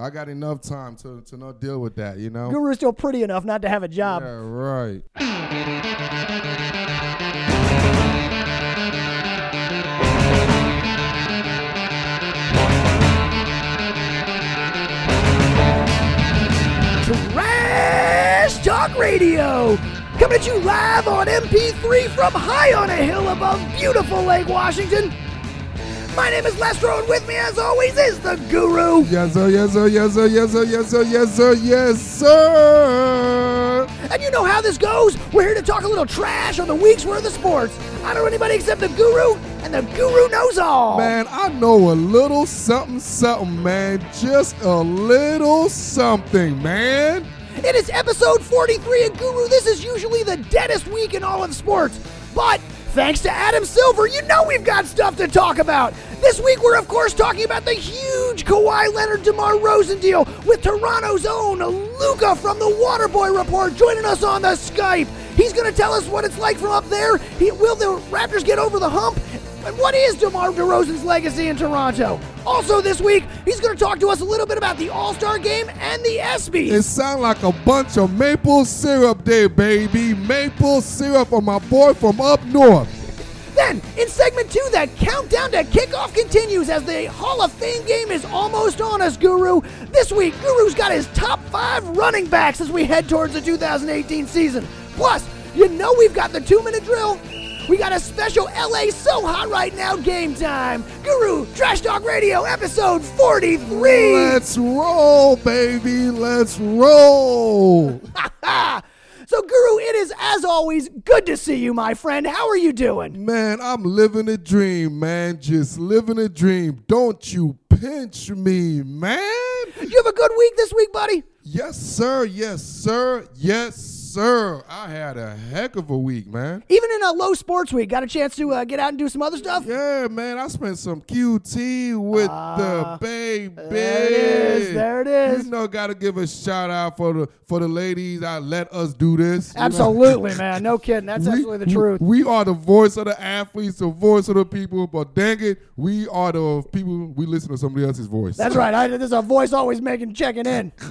I got enough time to to not deal with that. You know. Guru's still pretty enough not to have a job. Yeah, right. Trash Talk Radio. Coming at you live on MP3 from high on a hill above beautiful Lake Washington. My name is Lestro, and with me, as always, is the Guru. Yes sir, yes sir, yes sir, yes sir, yes sir, yes sir, yes sir. And you know how this goes. We're here to talk a little trash on the week's worth of sports. I don't know anybody except the Guru, and the Guru knows all. Man, I know a little something, something, man. Just a little something, man. It is episode 43 of Guru. This is usually the deadest week in all of sports. But thanks to Adam Silver, you know we've got stuff to talk about. This week, we're of course talking about the huge Kawhi Leonard DeMar DeRozan deal with Toronto's own Luca from the Waterboy Report joining us on the Skype. He's going to tell us what it's like from up there. He, will the Raptors get over the hump? And what is DeMar DeRozan's legacy in Toronto? Also, this week, he's going to talk to us a little bit about the All Star game and the ESPYs. It sound like a bunch of maple syrup day, baby. Maple syrup for my boy from up north. Then, in segment two, that countdown to kickoff continues as the Hall of Fame game is almost on us, Guru. This week, Guru's got his top five running backs as we head towards the 2018 season. Plus, you know we've got the two minute drill. We got a special LA So Hot Right Now game time. Guru, Trash Talk Radio, episode 43. Let's roll, baby. Let's roll. so, Guru, it is, as always, good to see you, my friend. How are you doing? Man, I'm living a dream, man. Just living a dream. Don't you pinch me, man. You have a good week this week, buddy? Yes, sir. Yes, sir. Yes, sir. I had a heck of a week, man. Even in a low sports week, got a chance to uh, get out and do some other stuff? Yeah, man. I spent some QT with the baby. Ah, There it is. There it is. You know, gotta give a shout out for the for the ladies that let us do this. Absolutely, man. No kidding. That's We- absolutely the truth. We are the voice of the athletes, the voice of the people. But dang it, we are the people. We listen to somebody else's voice. That's right. I, there's a voice always making checking in.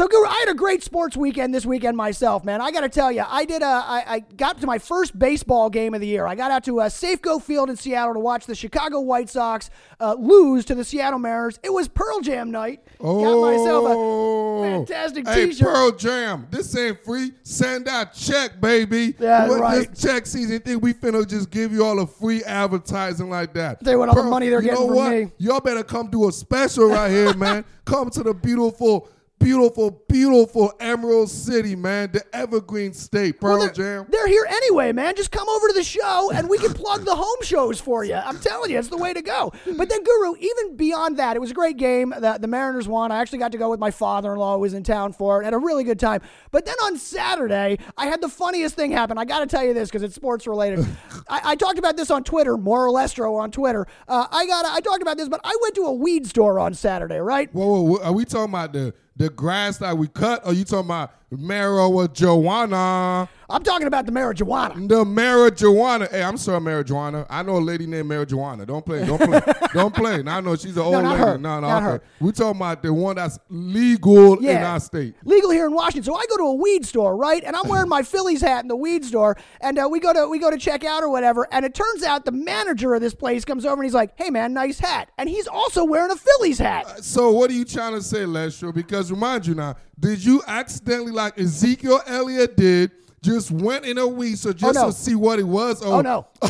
So, I had a great sports weekend this weekend myself, man. I got to tell you, I did. A, I, I got to my first baseball game of the year. I got out to uh, Safeco Field in Seattle to watch the Chicago White Sox uh, lose to the Seattle Mariners. It was Pearl Jam night. Got myself a Oh, fantastic hey, T-shirt. Pearl Jam. This ain't free. Send out check, baby. Yeah, what right. This check season thing, we finna just give you all a free advertising like that. They what, all the money they're you getting know from what? me. Y'all better come do a special right here, man. Come to the beautiful. Beautiful, beautiful Emerald City, man. The Evergreen State, Pearl Well, they're, Jam. they're here anyway, man. Just come over to the show and we can plug the home shows for you. I'm telling you, it's the way to go. But then, Guru, even beyond that, it was a great game. The, the Mariners won. I actually got to go with my father in law who was in town for it. Had a really good time. But then on Saturday, I had the funniest thing happen. I got to tell you this because it's sports related. I, I talked about this on Twitter, more or less on Twitter. Uh, I got I talked about this, but I went to a weed store on Saturday, right? Whoa, whoa, whoa, are we talking about the the grass that we cut, or you talking about marijuana? I'm talking about the marijuana. The marijuana. Hey, I'm sorry, marijuana. I know a lady named marijuana. Don't play. Don't play. don't play. Now I know she's an old not lady. her. No, no, Not okay. her. We talking about the one that's legal in our state. legal here in Washington. So I go to a weed store, right? And I'm wearing my Phillies hat in the weed store, and uh, we go to we go to check out or whatever. And it turns out the manager of this place comes over and he's like, "Hey man, nice hat," and he's also wearing a Phillies hat. So what are you trying to say, Lestro? Because remind you now, did you accidentally, like Ezekiel Elliott did, just went in a so just oh, no. to see what it was? Oh, oh. no,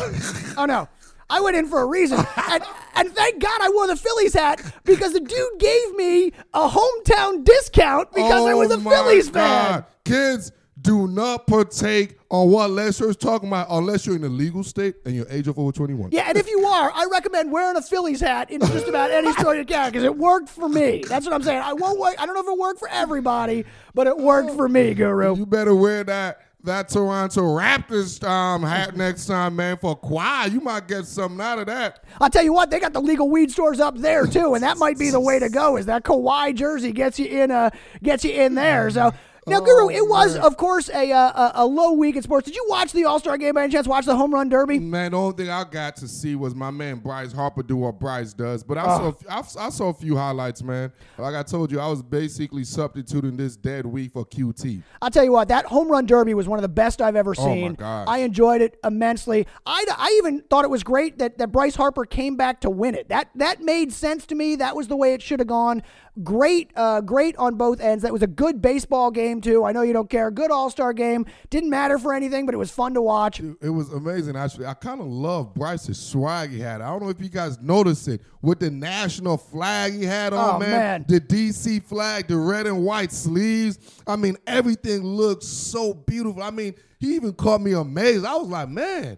oh no. I went in for a reason, and, and thank God I wore the Phillies hat because the dude gave me a hometown discount because I was Oh a my Phillies God. fan. Kids, do not partake on what Lestro is talking about unless you're in a legal state and you're age of over 21. Yeah, and if you are, I recommend wearing a Phillies hat in just about any store you can because it worked for me. That's what I'm saying. I won't. Work, I don't know if it worked for everybody, but it worked for me, Guru. You better wear that that Toronto Raptors um, hat next time, man, for Kawhi. You might get something out of that. I'll tell you what, they got the legal weed stores up there too, and that might be the way to go. Is that Kawhi jersey gets you in? Uh, gets you in there. So Now, Oh, Guru, it was, man. of course, a, uh, a a low week in sports. Did you watch the All Star game by any chance? Watch the home run derby? Man, the only thing I got to see was my man Bryce Harper do what Bryce does. But I Oh. saw I, I saw a few highlights, man. Like I told you, I was basically substituting this dead week for QT. I'll tell you what, that home run derby was one of the best I've ever Oh, my seen. gosh. I enjoyed it immensely. I, I even thought it was great that, that Bryce Harper came back to win it. That that made sense to me. That was the way it should have gone. Great, uh, great on both ends. That was a good baseball game too. I know you don't care. Good All Star game. Didn't matter for anything, but it was fun to watch. It was amazing, actually. I kind of love Bryce's swag he had. I don't know if you guys noticed it with the national flag he had on, Oh, man. man. The DC flag, the red and white sleeves. I mean, everything looked so beautiful. I mean, he even caught me amazed. I was like, man,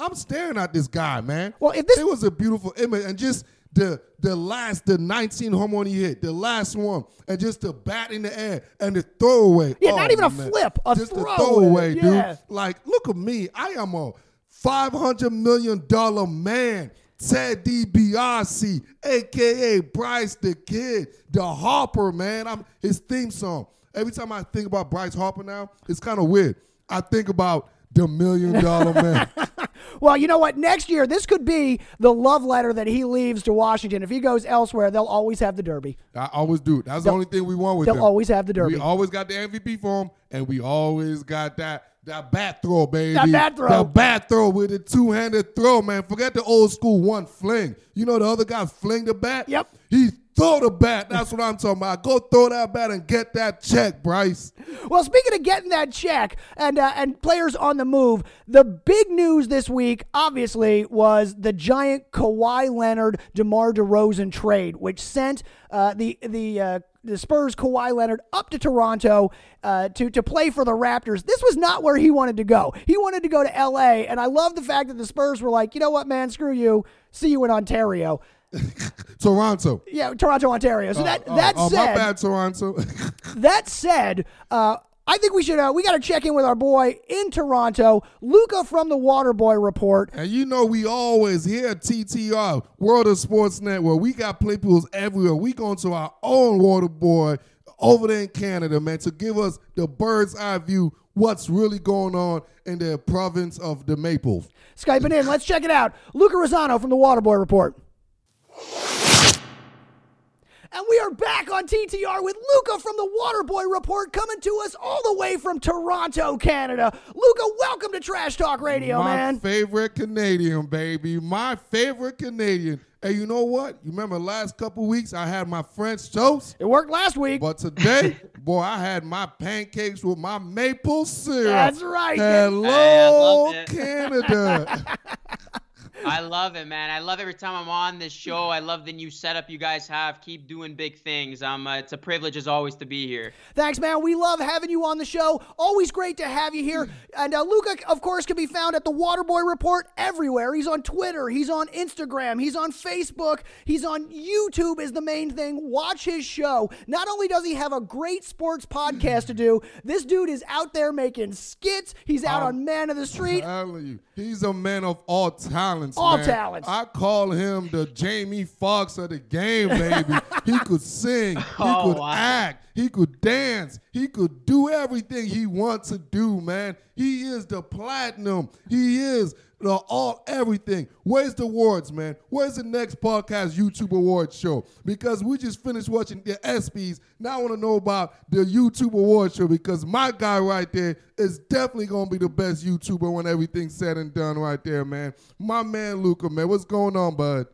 I'm staring at this guy, man. Well, if this- it was a beautiful image, and just the the last, the 19 home run he hit, the last one, and just the bat in the air and the throwaway. Yeah, not Oh, even a man. flip, a just throw the throwaway, it, dude. Like, look at me. I am a five hundred million dollar man. Ted DiBiase, aka Bryce the Kid, the Harper man. I'm his theme song. Every time I think about Bryce Harper now, it's kind of weird. I think about the Million Dollar Man. Well, you know what? Next year, this could be the love letter that he leaves to Washington. If he goes elsewhere, they'll always have the Derby. I always do. That's the only thing we want with They'll him. always have the Derby. We always got the MVP for him, and we always got that that bat throw, baby. That bat throw. That bat throw with the two handed throw, man. Forget the old school one fling. You know the other guy fling the bat. Yep. He throw the bat. That's what I'm talking about. Go throw that bat and get that check, Bryce. Well, speaking of getting that check and uh, and players on the move, the big news this week, obviously, was the giant Kawhi Leonard DeMar DeRozan trade, which sent uh, the the uh, the Spurs Kawhi Leonard up to Toronto uh, to to play for the Raptors. This was not where he wanted to go. He wanted to go to L.A. And I love the fact that the Spurs were like, you know what, man, screw you. See you in Ontario. Toronto. Yeah, Toronto, Ontario. So that Oh, that oh, said, my bad, Toronto. That said, uh, I think we should uh, we got to check in with our boy in Toronto, Luca from the Waterboy Report. And you know we always here at TTR, World of Sports Network. We got play pools everywhere. We going to our own water boy over there in Canada, man, to give us the bird's eye view what's really going on in the province of the Maples. Skyping in, let's check it out. Luca Rosano from the Waterboy Report. And we are back on TTR with Luca from the Waterboy Report coming to us all the way from Toronto, Canada. Luca, welcome to Trash Talk Radio, My man. My favorite Canadian, baby. My favorite Canadian. Hey, you know what? You remember last couple weeks I had my French toast? It worked last week. But today, boy, I had my pancakes with my maple syrup. That's right. Hello, Hey, I love it. Canada. I love it, man. I love every time I'm on this show. I love the new setup you guys have. Keep doing big things. Um, uh, it's a privilege as always to be here. Thanks, man. We love having you on the show. Always great to have you here. And uh, Luca, of course, can be found at the Waterboy Report everywhere. He's on Twitter, he's on Instagram, he's on Facebook, he's on YouTube, is the main thing. Watch his show. Not only does he have a great sports podcast to do, this dude is out there making skits. He's out Um, on Man of the Street. telling you, he's a man of all talents. All man. talents. I call him the Jamie Foxx of the game, baby. he could sing, he Oh, could wow. act, he could dance, he could do everything he wants to do, man. He is the platinum. He is the all everything. Where's the awards, man? Where's the next podcast YouTube awards show? Because we just finished watching the ESPYS. Now I want to know about the YouTube awards show because my guy right there is definitely gonna be the best YouTuber when everything's said and done right there, man. My man Luca, man. What's going on, bud?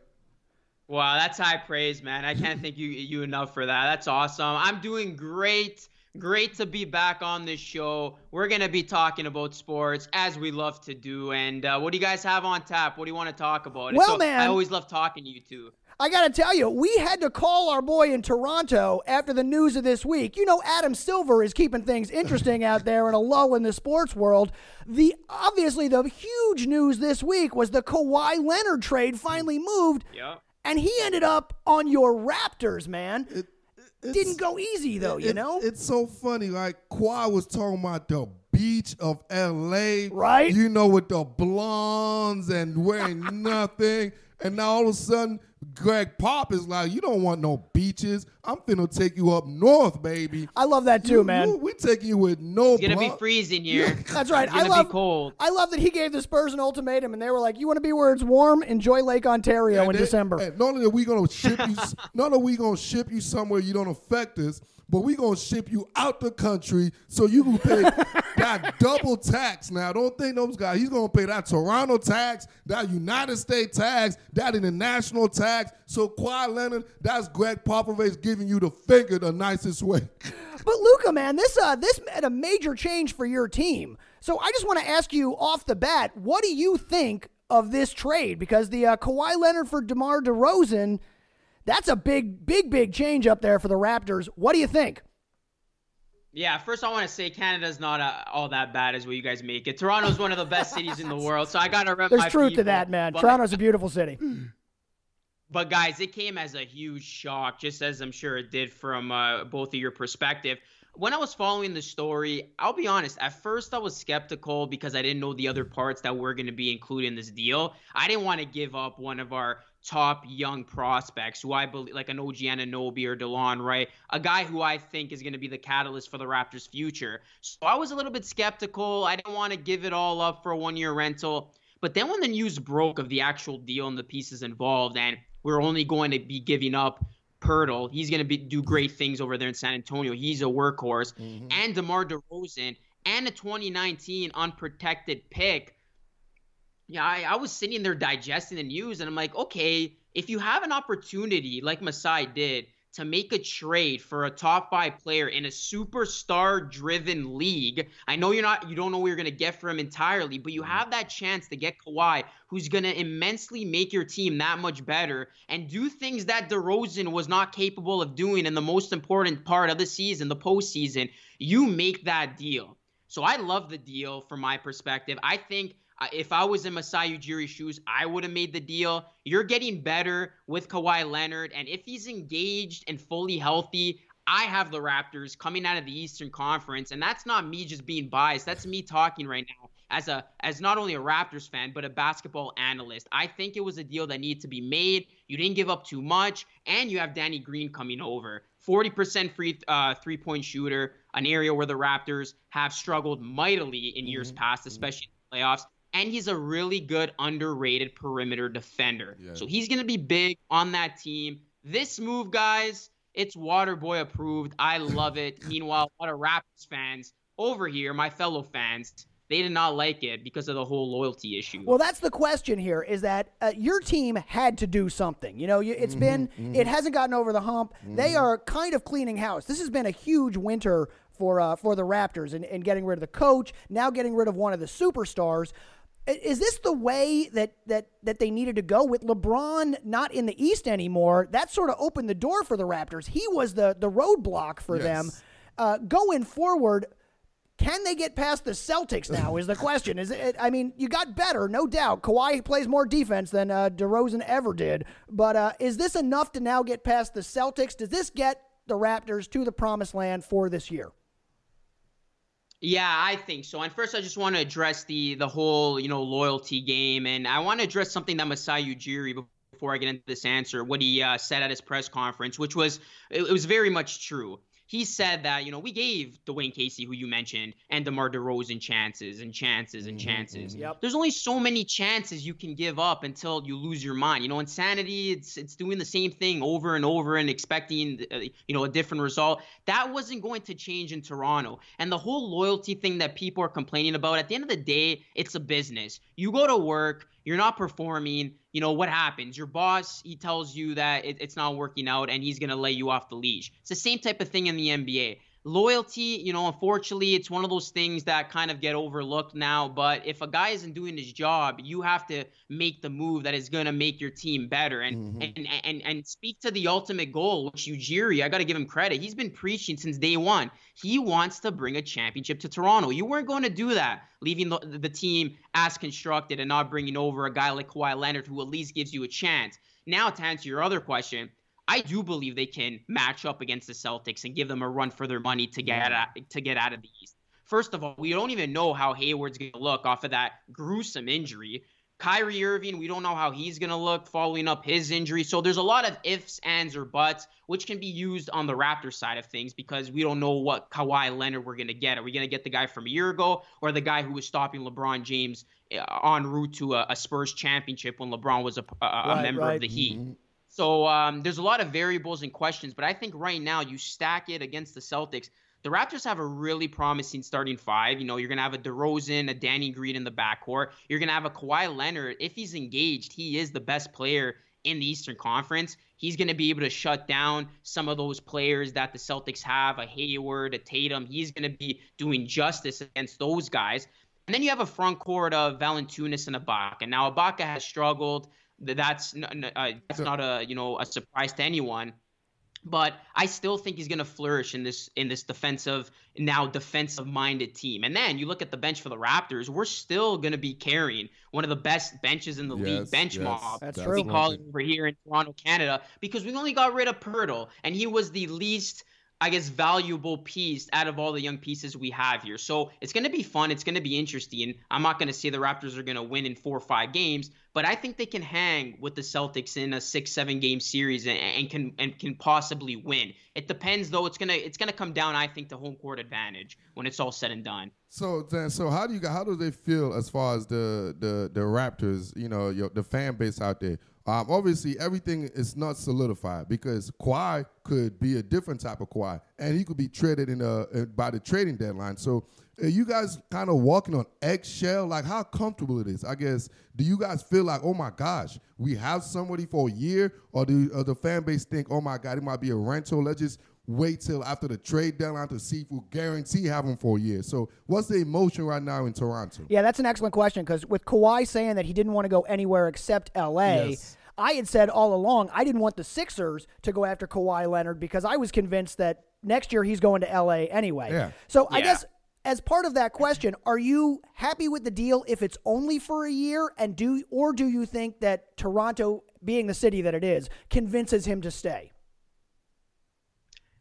Wow, that's high praise, man. I can't thank you you enough for that. That's awesome. I'm doing great. Great to be back on this show. We're gonna be talking about sports as we love to do. And uh, what do you guys have on tap? What do you want to talk about? Well, So- man- I always love talking to you two. I got to tell you, we had to call our boy in Toronto after the news of this week. You know, Adam Silver is keeping things interesting out there in a lull in the sports world. The obviously the huge news this week was the Kawhi Leonard trade finally moved, Yep. and he ended up on your Raptors, man. It, it's- Didn't go easy though, you it- know. It's so funny. Like Kawhi was talking about the beach of LA. Right. You know, with the blondes and wearing nothing. And now all of a sudden, Gregg Pop is like, you don't want no beaches. I'm finna take you up north, baby. I love that too, You- man. you- we taking you with no. It's gonna be freezing here. That's right. It's I gonna love be cold. I love that he gave the Spurs an ultimatum, and they were like, "You want to be where it's warm? Enjoy Lake Ontario And in they- December." and not only are we gonna ship you, not only are we gonna ship you somewhere you don't affect us, but we gonna ship you out the country so you can pay that double tax. Now, don't think those guys. He's gonna pay that Toronto tax, that United States tax, that international tax. So Kawhi Leonard, that's Gregg Popovich giving you the finger the nicest way. But Luca, man, this uh this had a major change for your team. So I just want to ask you off the bat, what do you think of this trade? Because the uh, Kawhi Leonard for DeMar DeRozan, that's a big, big, big change up there for the Raptors. What do you think? Yeah, first I want to say Canada's not uh, all that bad as what you guys make it. Toronto's one of the best cities in the world, so I gotta rep There's my truth to that, man. Toronto's a beautiful city. But guys, it came as a huge shock, just as I'm sure it did from uh, both of your perspective. When I was following the story, I'll be honest. At first, I was skeptical because I didn't know the other parts that were going to be included in this deal. I didn't want to give up one of our top young prospects, who I believe, like an OG Anunoby or Delon, right? A guy who I think is going to be the catalyst for the Raptors' future. So I was a little bit skeptical. I didn't want to give it all up for a one-year rental. But then when the news broke of the actual deal and the pieces involved, and we're only going to be giving up Poeltl, he's going to be do great things over there in San Antonio. He's a workhorse, mm-hmm. and DeMar DeRozan, and a 2019 unprotected pick. Yeah, I, I was sitting there digesting the news, and I'm like, okay, if you have an opportunity like Masai did to make a trade for a top five player in a superstar driven league. I know you're not you don't know what you're gonna get for him entirely, but you mm-hmm. have that chance to get Kawhi, who's gonna immensely make your team that much better and do things that DeRozan was not capable of doing in the most important part of the season, the postseason. You make that deal. So I love the deal from my perspective. I think if I was in Masai Ujiri's shoes, I would have made the deal. You're getting better with Kawhi Leonard, and if he's engaged and fully healthy, I have the Raptors coming out of the Eastern Conference, and that's not me just being biased. That's me talking right now as a as not only a Raptors fan but a basketball analyst. I think it was a deal that needed to be made. You didn't give up too much, and you have Danny Green coming over. 40% free uh, three point shooter, an area where the Raptors have struggled mightily in years past, especially in the playoffs. And he's a really good, underrated perimeter defender. Yeah. So he's going to be big on that team. This move, guys, it's Waterboy approved. I love it. Meanwhile, a lot of Raptors fans over here, my fellow fans, they did not like it because of the whole loyalty issue. Well, that's the question here is that uh, your team had to do something. You know, you, it's been, it hasn't gotten over the hump. They are kind of cleaning house. This has been a huge winter for uh, for the Raptors and, and getting rid of the coach, now getting rid of one of the superstars. Is this the way that, that, that they needed to go with LeBron not in the East anymore? That sort of opened the door for the Raptors. He was the, the roadblock for them. Uh, going forward, can they get past the Celtics now? Is the question. Is it? I mean, you got better, no doubt. Kawhi plays more defense than uh, DeRozan ever did. But uh, is this enough to now get past the Celtics? Does this get the Raptors to the promised land for this year? Yeah, I think so. And first, I just want to address the the whole you know loyalty game, and I want to address something that Masai Ujiri before I get into this answer. What he uh, said at his press conference, which was it, it was very much true. He said that you know we gave Dwayne Casey, who you mentioned, and DeMar DeRozan chances and chances and chances. Yep. There's only so many chances you can give up until you lose your mind. You know, insanity. It's it's doing the same thing over and over and expecting uh, you know a different result. That wasn't going to change in Toronto. And the whole loyalty thing that people are complaining about. At the end of the day, it's a business. You go to work. You're not performing. You know what happens? Your boss he tells you that it, it's not working out and he's gonna lay you off the leash. It's the same type of thing in the NBA loyalty you know unfortunately it's one of those things that kind of get overlooked now but if a guy isn't doing his job you have to make the move that is going to make your team better. And, mm-hmm. and and and speak to the ultimate goal which Ujiri I got to give him credit he's been preaching since day one. He wants to bring a championship to Toronto. You weren't going to do that leaving the, the team as constructed and not bringing over a guy like Kawhi Leonard who at least gives you a chance. Now to answer your other question I do believe they can match up against the Celtics and give them a run for their money to get out, to get out of the East. First of all, we don't even know how Hayward's going to look off of that gruesome injury. Kyrie Irving, we don't know how he's going to look following up his injury. So there's a lot of ifs, ands, or buts, which can be used on the Raptors side of things because we don't know what Kawhi Leonard we're going to get. Are we going to get the guy from a year ago or the guy who was stopping LeBron James uh, en route to a, a Spurs championship when LeBron was a, a, a right, member right. of the Heat? So um, there's a lot of variables and questions, but I think right now you stack it against the Celtics the Raptors have a really promising starting five. You know, you're going to have a DeRozan, a Danny Green in the backcourt. You're going to have a Kawhi Leonard. If he's engaged, he is the best player in the Eastern Conference. He's going to be able to shut down some of those players that the Celtics have, a Hayward, a Tatum. He's going to be doing justice against those guys. And then you have a front court of Valanciunas and Ibaka. Now Ibaka has struggled. That's uh, that's not a you know a surprise to anyone but I still think he's going to flourish in this in this defensive now defensive minded team. And then you look at the bench for the Raptors, we're still going to be carrying one of the best benches in the yes, league, bench yes, mob. That's true. We call it over here in Toronto, Canada, because we only got rid of Poeltl, and he was the least I guess, valuable piece out of all the young pieces we have here. So it's going to be fun. It's going to be interesting. I'm not going to say the Raptors are going to win in four or five games, but I think they can hang with the Celtics in a six, seven game series and, and can and can possibly win. It depends, though. It's gonna it's gonna come down, I think, to home court advantage when it's all said and done. So then, so how do you how do they feel as far as the the the Raptors? You know, your, the fan base out there. Um, obviously, everything is not solidified because Kawhi could be a different type of Kawhi, and he could be traded in a, by the trading deadline. So, are you guys kind of walking on eggshell? Like, how comfortable it is? I guess. Do you guys feel like, oh my gosh, we have somebody for a year, or do or the fan base think, oh my god, it might be a rental? Let's just wait till after the trade deadline to see if we guarantee have him for a year. So, what's the emotion right now in Toronto? Yeah, that's an excellent question because with Kawhi saying that he didn't want to go anywhere except LA. Yes. I had said all along I didn't want the Sixers to go after Kawhi Leonard because I was convinced that next year he's going to LA anyway. Yeah. So yeah. I guess as part of that question, are you happy with the deal if it's only for a year and do or do you think that Toronto being the city that it is convinces him to stay?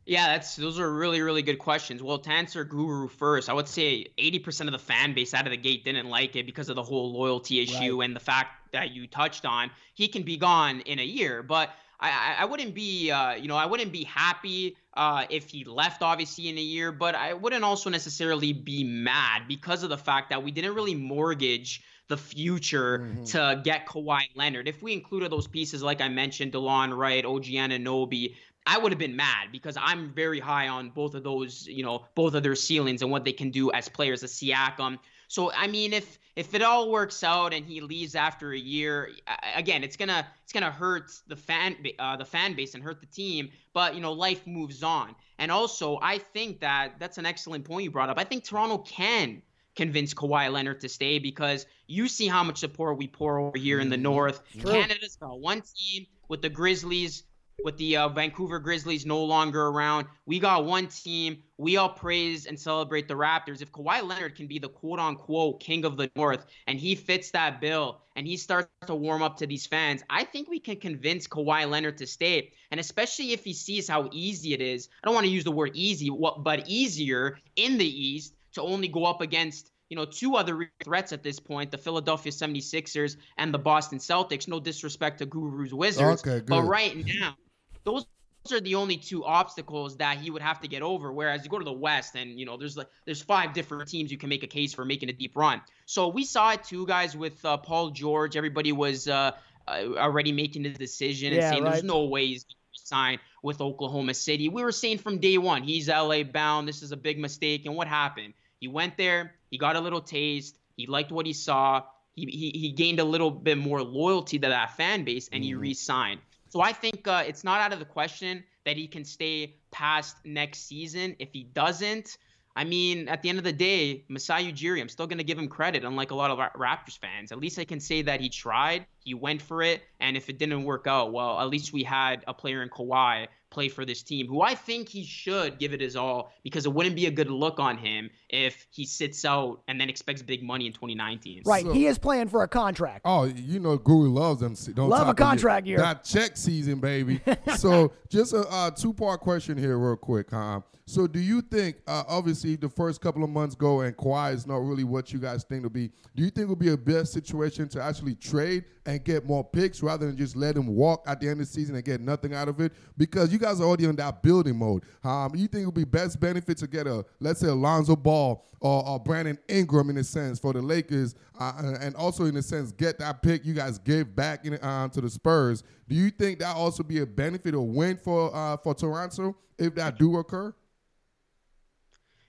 Yeah, that's those are really really good questions. Well, to answer Guru first, I would say 80% of the fan base out of the gate didn't like it because of the whole loyalty issue right. and the fact that you touched on. He can be gone in a year, but I, I wouldn't be, uh, you know, I wouldn't be happy uh, if he left, obviously, in a year, but I wouldn't also necessarily be mad because of the fact that we didn't really mortgage the future mm-hmm. to get Kawhi Leonard. If we included those pieces, like I mentioned, DeLon Wright, OG Anunoby, I would have been mad because I'm very high on both of those, you know, both of their ceilings and what they can do as players, a Siakam. So I mean, if if it all works out and he leaves after a year, again, it's gonna it's gonna hurt the fan uh, the fan base and hurt the team. But you know, life moves on. And also, I think that that's an excellent point you brought up. I think Toronto can convince Kawhi Leonard to stay because you see how much support we pour over here in the mm-hmm. North. True. Canada's got one team with the Grizzlies with the uh, Vancouver Grizzlies no longer around. We got one team. We all praise and celebrate the Raptors. If Kawhi Leonard can be the quote unquote king of the North and he fits that bill and he starts to warm up to these fans, I think we can convince Kawhi Leonard to stay. And especially if he sees how easy it is, I don't want to use the word easy, but easier in the East to only go up against you know, two other threats at this point the Philadelphia 76ers and the Boston Celtics. No disrespect to Guru's Wizards. Okay, but right now, those are the only two obstacles that he would have to get over. Whereas you go to the West, and you know, there's like there's five different teams you can make a case for making a deep run. So we saw it too, guys, with uh, Paul George. Everybody was uh, uh already making the decision and yeah, saying right. there's no way he's going to sign with Oklahoma City. We were saying from day one he's LA bound. This is a big mistake. And what happened? He went there. He got a little taste. He liked what he saw. He, he, he gained a little bit more loyalty to that fan base, and mm. he re-signed. So I think uh, it's not out of the question that he can stay past next season. If he doesn't, I mean, at the end of the day, Masai Ujiri, I'm still going to give him credit, unlike a lot of Raptors fans. At least I can say that he tried, he he went for it. And if it didn't work out, well, at least we had a player in Kawhi play for this team, who I think he should give it his all because it wouldn't be a good look on him if he sits out and then expects big money in 2019. Right, So- he is playing for a contract. Oh, you know, Guru loves them. Don't Love a contract it. year. That check season, baby. so, just a uh, two-part question here, real quick. Huh? So, do you think, uh, obviously, the first couple of months go and Kawhi is not really what you guys think to be? Do you think it would be a best situation to actually trade and get more picks rather than just let him walk at the end of the season and get nothing out of it? Because you guys are already in that building mode. Um, you think it would be best benefit to get a, let's say, Alonzo Ball or, or Brandon Ingram in a sense for the Lakers, uh, and also in a sense get that pick you guys gave back in, uh, to the Spurs. Do you think that also be a benefit or win for uh, for Toronto if that do occur?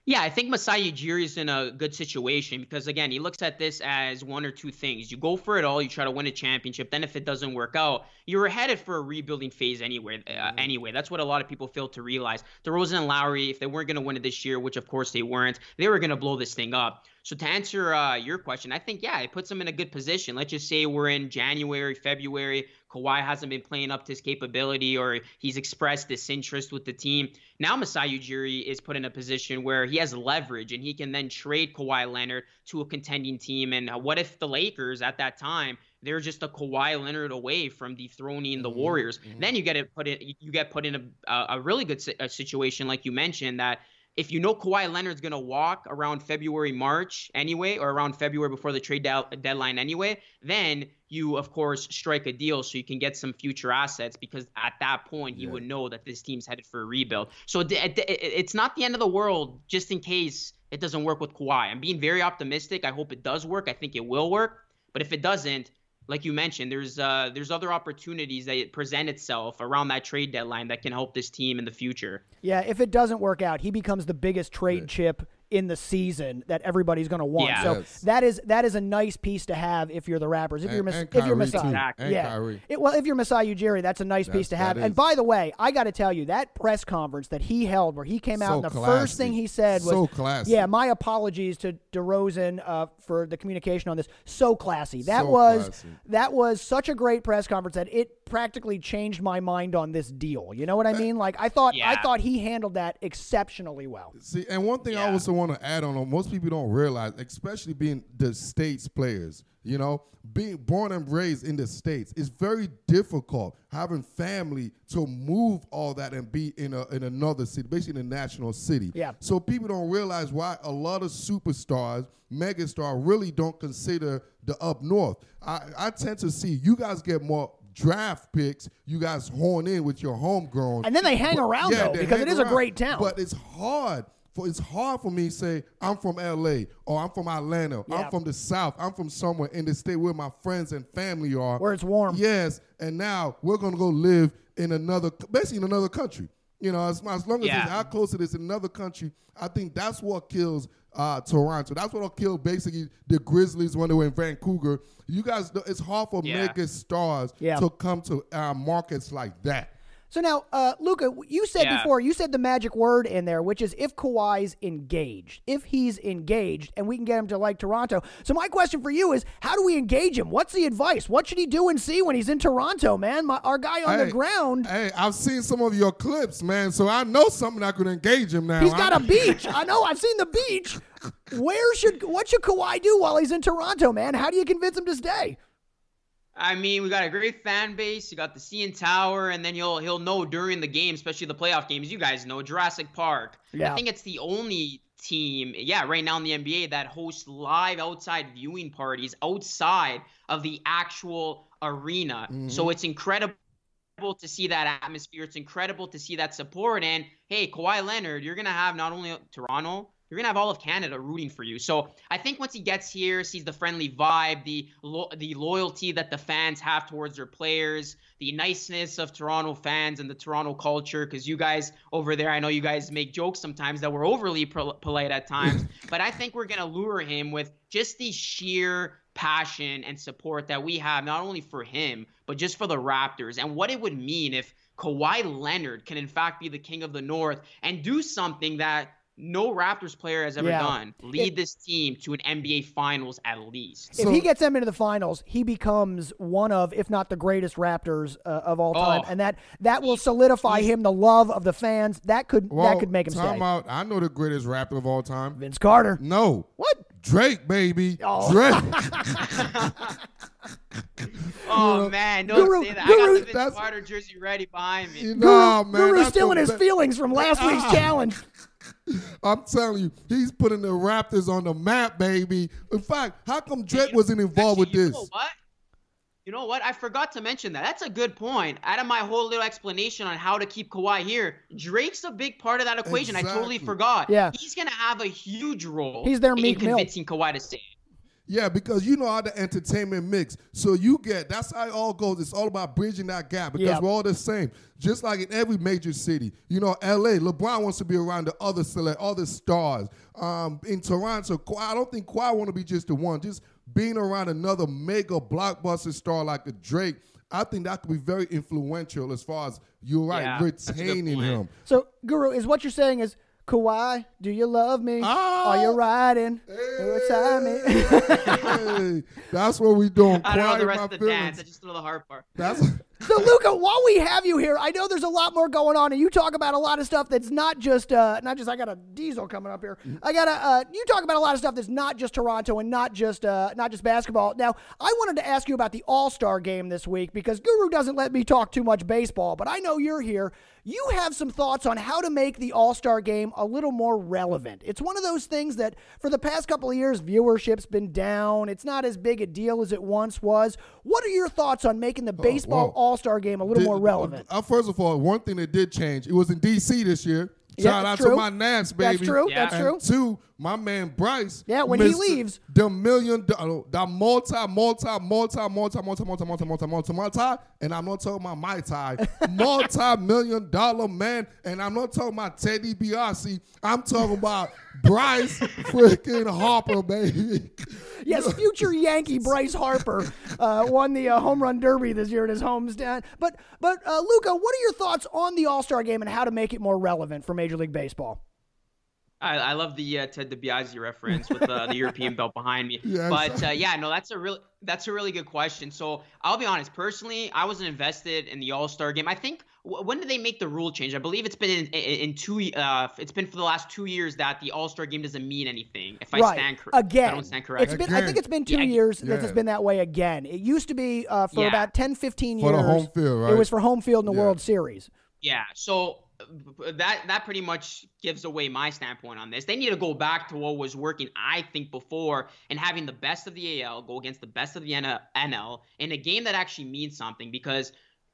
Yeah, I think Masai Ujiri is in a good situation because again, he looks at this as one or two things. You go for it all, you try to win a championship. Then if it doesn't work out, you're headed for a rebuilding phase anyway. Uh, anyway, that's what a lot of people fail to realize. DeRozan and Lowry, if they weren't going to win it this year, which of course they weren't, they were going to blow this thing up. So to answer uh, your question, I think yeah, it puts him in a good position. Let's just say we're in January, February. Kawhi hasn't been playing up to his capability, or he's expressed disinterest with the team. Now Masai Ujiri is put in a position where he has leverage, and he can then trade Kawhi Leonard to a contending team. And what if the Lakers at that time they're just a Kawhi Leonard away from dethroning the Warriors? Then you get it put in, you get put in a, a really good si- a situation, like you mentioned, that if you know Kawhi Leonard's going to walk around February, March anyway, or around February before the trade de- deadline anyway, then you, of course, strike a deal so you can get some future assets because at that point you Yeah. would know that this team's headed for a rebuild. So d- it- it- it's not the end of the world just in case it doesn't work with Kawhi. I'm being very optimistic. I hope it does work. I think it will work. But if it doesn't, like you mentioned, there's uh, there's other opportunities that present itself around that trade deadline that can help this team in the future. Yeah, if it doesn't work out, he becomes the biggest trade chip in the season that everybody's going to want. Yeah. So Yes. that is that is a nice piece to have if you're the Raptors. If you're And- Mas- and if you're Kyrie, Masai. Exactly. Yeah. Kyrie. It- well, if you're Masai Ujiri, that's a nice piece to have. And by the way, I got to tell you that press conference that he held, where he came out So and the classy. first thing he said was, So classy. "Yeah, my apologies to DeRozan uh, for the communication on this. So classy. That So was classy. that was such a great press conference that it practically changed my mind on this deal. You know what I mean? Like I thought, I thought he handled that exceptionally well. See, and one thing I Yeah. also want to add on, most people don't realize, especially being the states players, you know, being born and raised in the states, it's very difficult having family to move all that and be in a in another city, basically in a national city. Yeah. So people don't realize why a lot of superstars, megastar, really don't consider the up north. I, I tend to see you guys get more draft picks. You guys horn in with your homegrown, And then they hang around, though, they because it is is a great town. But it's hard. For it's hard for me to say I'm from LA or I'm from Atlanta. Yeah. I'm from the South. I'm from somewhere in the state where my friends and family are. Where it's warm. Yes, and now we're gonna go live in another, basically in another country. You know, as, as long as Yeah. it's how close it is in another country, I think that's what kills uh, Toronto. That's what'll kill basically the Grizzlies when they were in Vancouver. You guys, it's hard for Yeah. mega stars Yeah. to come to uh, markets like that. So now, uh, Luca, you said Yeah. before, you said the magic word in there, which is if Kawhi's engaged. If he's engaged, and we can get him to like Toronto. So my question for you is, how do we engage him? What's the advice? What should he do and see when he's in Toronto, man? My, our guy on the ground, Hey, I've seen some of your clips, man, so I know something I could engage him now. he's got I- a beach. I know. I've seen the beach. Where should what should Kawhi do while he's in Toronto, man? How do you convince him to stay? I mean, we got a great fan base. You got the CN Tower, and then he'll he'll know during the game, especially the playoff games. You guys know Jurassic Park. Yeah. I think it's the only team, yeah, right now in the NBA that hosts live outside viewing parties outside of the actual arena. Mm-hmm. So it's incredible to see that atmosphere. It's incredible to see that support. And hey, Kawhi Leonard, you're gonna have not only Toronto, you're gonna have all of Canada rooting for you. So I think once he gets here, sees the friendly vibe, the lo- the loyalty that the fans have towards their players, the niceness of Toronto fans and the Toronto culture. Because you guys over there, I know you guys make jokes sometimes that we're overly pol- polite at times, but I think we're gonna lure him with just the sheer passion and support that we have, not only for him, but just for the Raptors, and what it would mean if Kawhi Leonard can, in fact, be the king of the North and do something that no Raptors player has ever Yeah. done. Lead It- this team to an NBA Finals at least. if So- he gets them into the finals, he becomes one of, if not the greatest Raptors uh, of all time, Oh. and that that will solidify him the love of the fans. That could Well, that could make him time stay. out. I know the greatest rapper of all time. Vince Carter. No. What? Drake, baby. Oh. Drake. Oh man, don't Guru- say that. Guru- I got the Vince Carter jersey ready behind me. nah, Guru, man. Guru's that's still in his be- feelings from last week's Ah. challenge. I'm telling you, he's putting the Raptors on the map, baby. In fact, how come Drake wasn't involved with this? You know what? You know what? I forgot to mention that. That's a good point. Out of my whole little explanation on how to keep Kawhi here, Drake's a big part of that equation. I totally forgot. Yeah. He's gonna have a huge role. He's their in Meek Mill. convincing Kawhi to stay. Yeah, because you know how the entertainment mix. So you get that's how it all goes. It's all about bridging that gap because Yeah. we're all the same. Just like in every major city. You know, LA, LeBron wants to be around the other select, other stars. Um, in Toronto, Kawhi, I don't think Kawhi want to be just the one. Just being around another mega blockbuster star like a Drake, I think that could be very influential as far as you're right, Yeah, that's a good retaining him. So, Guru, is what you're saying is Kawhi, do you love me? Ah. Are you riding beside me? Hey, that's what we doing. I don't know Quiet the my rest of the feelings. dance. I just know the hard part. That's So, Luca, while we have you here, I know there's a lot more going on, and you talk about a lot of stuff that's not just, uh, not just. I got a diesel coming up here. I got a. Uh, you talk about a lot of stuff that's not just Toronto and not just, uh, not just basketball. Now, I wanted to ask you about the All Star game this week because Guru doesn't let me talk too much baseball, but I know you're here. You have some thoughts on how to make the All Star game a little more relevant. It's one of those things that, for the past couple of years, viewership's been down. It's not as big a deal as it once was. What are your thoughts on making the baseball whoa. All Star game a little more relevant? Uh, first of all, one thing that did change, it was in D.C. this year. Yeah, Shout out true. to my Nats, baby. That's true. Yeah. That's and true. two, my man Bryce. Yeah, when he leaves. the million, dollar, the multi, multi, multi, multi, multi, multi, multi, multi, multi, multi, and I'm not talking about my tie, multi-million dollar man, and I'm not talking about Ted DiBiase. I'm talking about Bryce freaking Harper, baby. Yes, future Yankee Bryce Harper uh, won the uh, home run derby this year at his hometown. But but uh, Luca, what are your thoughts on the All Star game and how to make it more relevant for Major League Baseball? I, I love the uh, Ted DiBiase reference with uh, the European belt behind me. Yeah, but uh, yeah, no, that's a really that's a really good question. So I'll be honest. Personally, I wasn't invested in the All Star game. I think w- when did they make the rule change? I believe it's been in, in, in two. Uh, it's been for the last two years that the All Star game doesn't mean anything. If I stand correct, again, I don't stand correct. It's been, I think it's been two Yeah, years that it's been that way again. It used to be uh, for Yeah. about 10, 15 For years. the home field, It was for home field in the Yeah. World Series. Yeah, so that that pretty much gives away my standpoint on this. They need to go back to what was working, I think, before and having the best of the AL go against the best of the NL in a game that actually means something because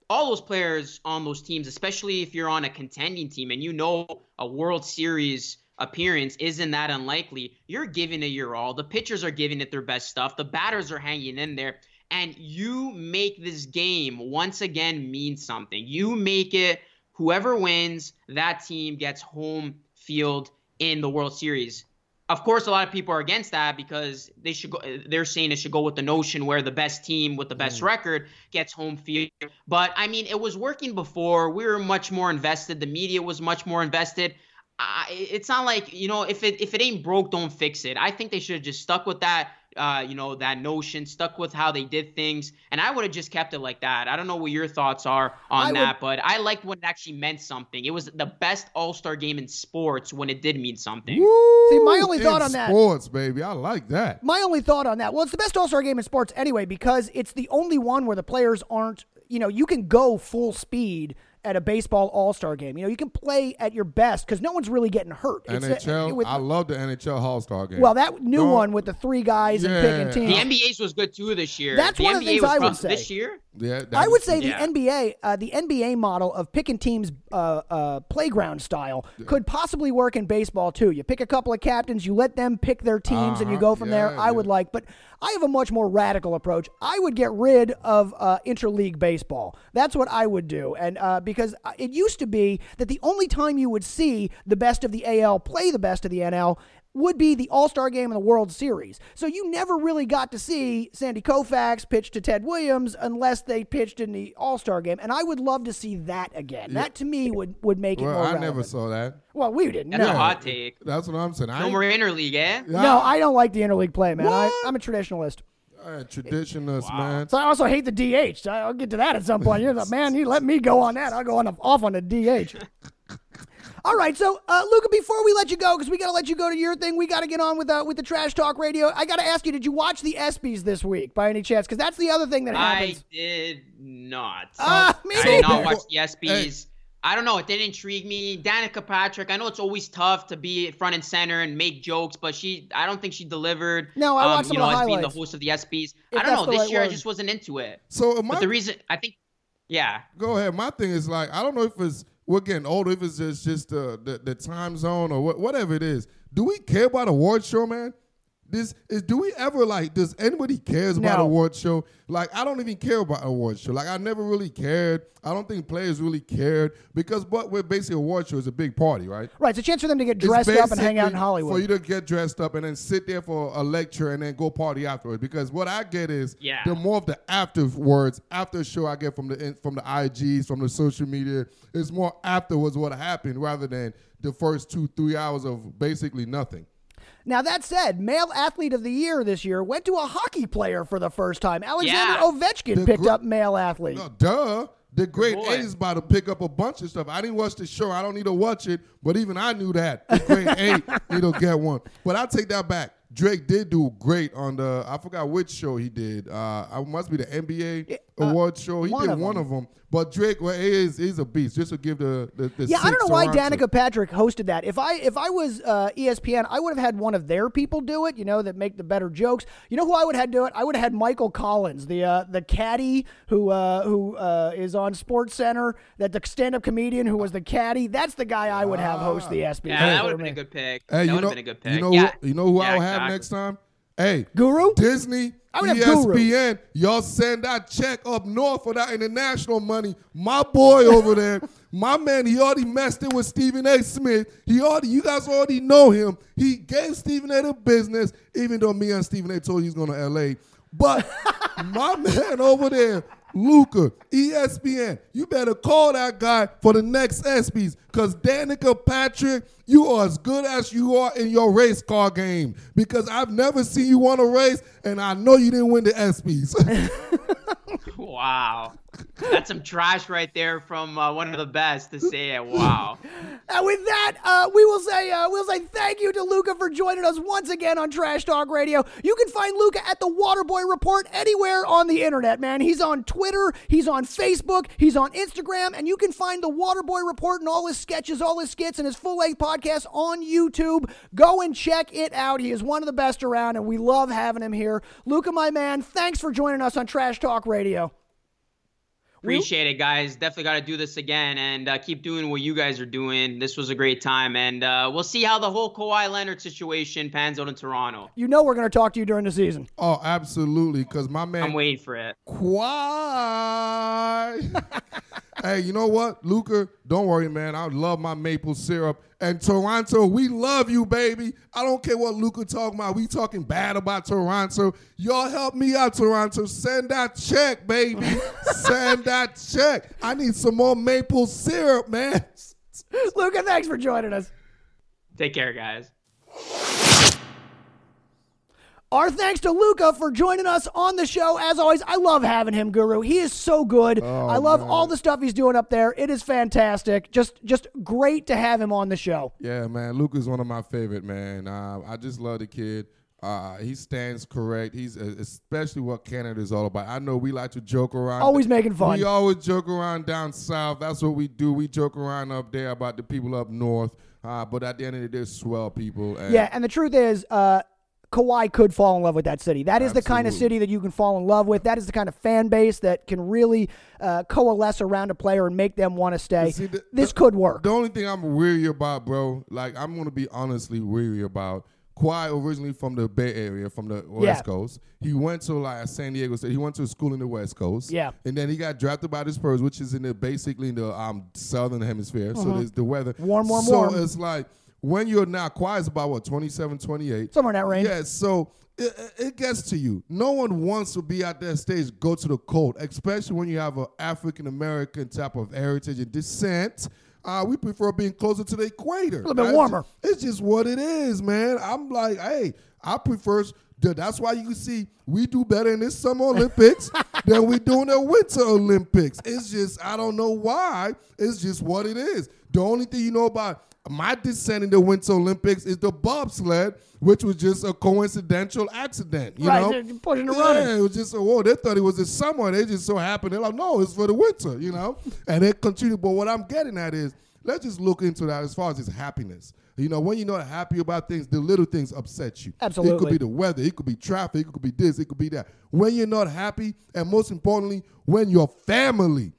all those players on those teams, especially if you're on a contending team and you know a World Series appearance isn't that unlikely, you're giving it your all. The pitchers are giving it their best stuff. The batters are hanging in there. And you make this game once again mean something. You make it whoever wins, that team gets home field in the World Series. Of course, a lot of people are against that because they should go. They're saying it should go with the notion where the best team with the best mm. record gets home field. But I mean, it was working before. We were much more invested. The media was much more invested. I, it's not like you know, if it if it ain't broke, don't fix it. I think they should have just stuck with that. Uh, you know that notion, stuck with how they did things, and I would have just kept it like that. I don't know what your thoughts are on I that, but I liked when it actually meant something. It was the best All Star game in sports when it did mean something. See, my only thought In on that- Sports, baby. I like that. My only thought on that, well, it's the best All Star game in sports anyway because it's the only one where the players aren't, you know, you can go full speed at a baseball All Star game. You know, you can play at your best because no one's really getting hurt. It's a- NHL. with- I love the NHL All Star game. well, that new Don't- one with the three guys and picking teams. The NBA's was good too this year. That's the one of the NBA things was I would say. this year. Yeah, I would is- say the Yeah. NBA, uh, the NBA model of picking teams uh, uh, playground style could possibly work in baseball too. You pick a couple of captains, you let them pick their teams, and you Uh-huh. go from there. Yeah, I would like, but I have a much more radical approach. I would get rid of uh, interleague baseball. That's what I would do, and uh, because uh, it used to be that the only time you would see the best of the AL play the best of the NL would be the All Star game and the World Series. So you never really got to see Sandy Koufax pitch to Ted Williams unless they pitched in the All Star game. And I would love to see that again. That to me would, would make it Well, more I relevant. never saw that. Well, we didn't. That's No. a hot take. That's what I'm saying. No ain't- more interleague, eh? No, I don't like the interleague play, man. I, I'm a traditionalist. Uh, traditionalist, man. So I also hate the DH. I'll get to that at some point. You're the man. You let me go on that. I'll go on the, off on the DH. All right, so uh, Luca, before we let you go, because we got to let you go to your thing, we got to get on with uh, with the trash talk radio. I got to ask you, did you watch the ESPYS this week by any chance? Because that's the other thing that happens. I did not. Ah, me I did not watch the ESPYS. I don't know. It didn't intrigue me. Danica Patrick. I know it's always tough to be front and center and make jokes, but she. I don't think she delivered. No, I um, watched some you of know, the as being the host of the ESPYS. I don't know. This right year I just wasn't into it. So But the reason I think, yeah, go ahead. My thing is like I don't know if it's we're getting older, if it's just just uh, the the time zone or what, whatever it is. Do we care about award show, man? This is do we ever like does anybody cares about No. award show? Like I don't even care about award show. Like I never really cared. I don't think players really cared because but we're basically award show is a big party, right? Right, it's a chance for them to get It's dressed up and hang out in Hollywood. For you to get dressed up and then sit there for a lecture and then go party afterwards. Because what I get is Yeah. the more of the afterwards, after show I get from the from the IGs, from the social media, it's more afterwards what happened rather than the first two, three hours of basically nothing. Now that said, male athlete of the year this year went to a hockey player for the first time. Alexander Yeah. Ovechkin The picked gr- up male athlete. No, duh. The great boy. A is about to pick up a bunch of stuff. I didn't watch the show. I don't need to watch it, but even I knew that. The great A need to get one. But I'll take that back. Drake did do great on the I forgot which show he did. Uh I must be the NBA uh, award show. He one did of one them. of them. But Drake well, he is he's a beast. Just to give the the, the Yeah, I don't know why Toronto- Danica Patrick hosted that. If I if I was uh, ESPN, I would have had one of their people do it. You know, that make the better jokes. You know who I would have had do it? I would have had Michael Collins, the uh, the caddy who uh, who uh, is on Sports Center, that the stand up comedian who was the caddy. That's the guy I would have host the ESPYS. yeah, that would have been a good pick. Hey, that you would know, have been a good pick. you know, yeah. who, you know who Yeah, I'll have next time? Hey, Guru? Disney, I would ESPN, y'all send that check up north for that international money. My boy over there, my man, he already messed it with Stephen A. Smith. He already, you guys already know him. He gave Stephen A. the business, even though me and Stephen A. told you he's going to LA. But my man over there, Luca, ESPN, you better call that guy for the next ESPYs because Danica Patrick, you are as good as you are in your race car game because I've never seen you won a race and I know you didn't win the ESPYs. Wow, that's some trash right there from uh, one of the best to say it. Wow. And with that, uh, we will say uh, we'll say thank you to Luca for joining us once again on Trash Talk Radio. You can find Luca at the Waterboy Report anywhere on the internet, man. He's on Twitter, he's on Facebook, he's on Instagram, and you can find the Waterboy Report and all his sketches, all his skits, and his full length podcast on YouTube. Go and check it out. He is one of the best around, and we love having him here. Luca, my man, thanks for joining us on Trash Talk Radio. Appreciate it, guys. Definitely got to do this again and uh, keep doing what you guys are doing. This was a great time, and uh, we'll see how the whole Kawhi Leonard situation pans out in Toronto. You know we're going to talk to you during the season. oh, absolutely. Because my man I'm waiting for it. Kawhi. hey, you know what, Luca? Don't worry, man. I love my maple syrup. And Toronto, we love you, baby. I don't care what Luca talking about. We talking bad about Toronto. Y'all help me out, Toronto. Send that check, baby. Send that check. I need some more maple syrup, man. Luca, thanks for joining us. Take care, guys. Our thanks to Luca for joining us on the show. As always, I love having him, Guru. He is so good. I love all the stuff he's doing up there. It is fantastic. Just just great to have him on the show. Yeah, man. Luca's one of my favorite, man. Uh, I just love the kid. Uh, he stands correct. He's uh, especially what Canada is all about. I know we like to joke around. Always making fun. We always joke around down south. That's what we do. We joke around up there about the people up north. Uh, but at the end of the day, swell people. And Yeah, and the truth is, uh, Kawhi could fall in love with that city. That is the kind of city that you can fall in love with. That is the kind of fan base that can really uh, coalesce around a player and make them want to stay. See, the- this the- could work. The only thing I'm weary about, bro, like I'm gonna be honestly weary about. Kawhi originally from the Bay Area, from the West Yeah. Coast. He went to like San Diego State. He went to a school in the West Coast. Yeah. And then he got drafted by the Spurs, which is in the basically in the um southern hemisphere. So there's the weather. Uh-huh. Warm, warm, so warm. it's like when you're now quiet is about what 27, 28. Somewhere in that range. Yeah, so it, it gets to you. No one wants to be at that stage, go to the cold, especially when you have an African American type of heritage and descent. Uh, we prefer being closer to the equator. A little bit warmer. It's just what it is, man. I'm like, hey, I prefer. That's why you can see we do better in this Summer Olympics than we do in the Winter Olympics. It's just I don't know why. It's just what it is. The only thing you know about my descent in the Winter Olympics is the bobsled, which was just a coincidental accident. You Right, know, they're pushing the yeah, running. it was just a whoa. They thought it was this summer. They just so happened. They're like, no, it's for the winter. You know, and they continue. But what I'm getting at is, let's just look into that as far as his happiness. You know, when you're not happy about things, the little things upset you. Absolutely. It could be the weather, it could be traffic, it could be this, it could be that. When you're not happy, and most importantly, when your family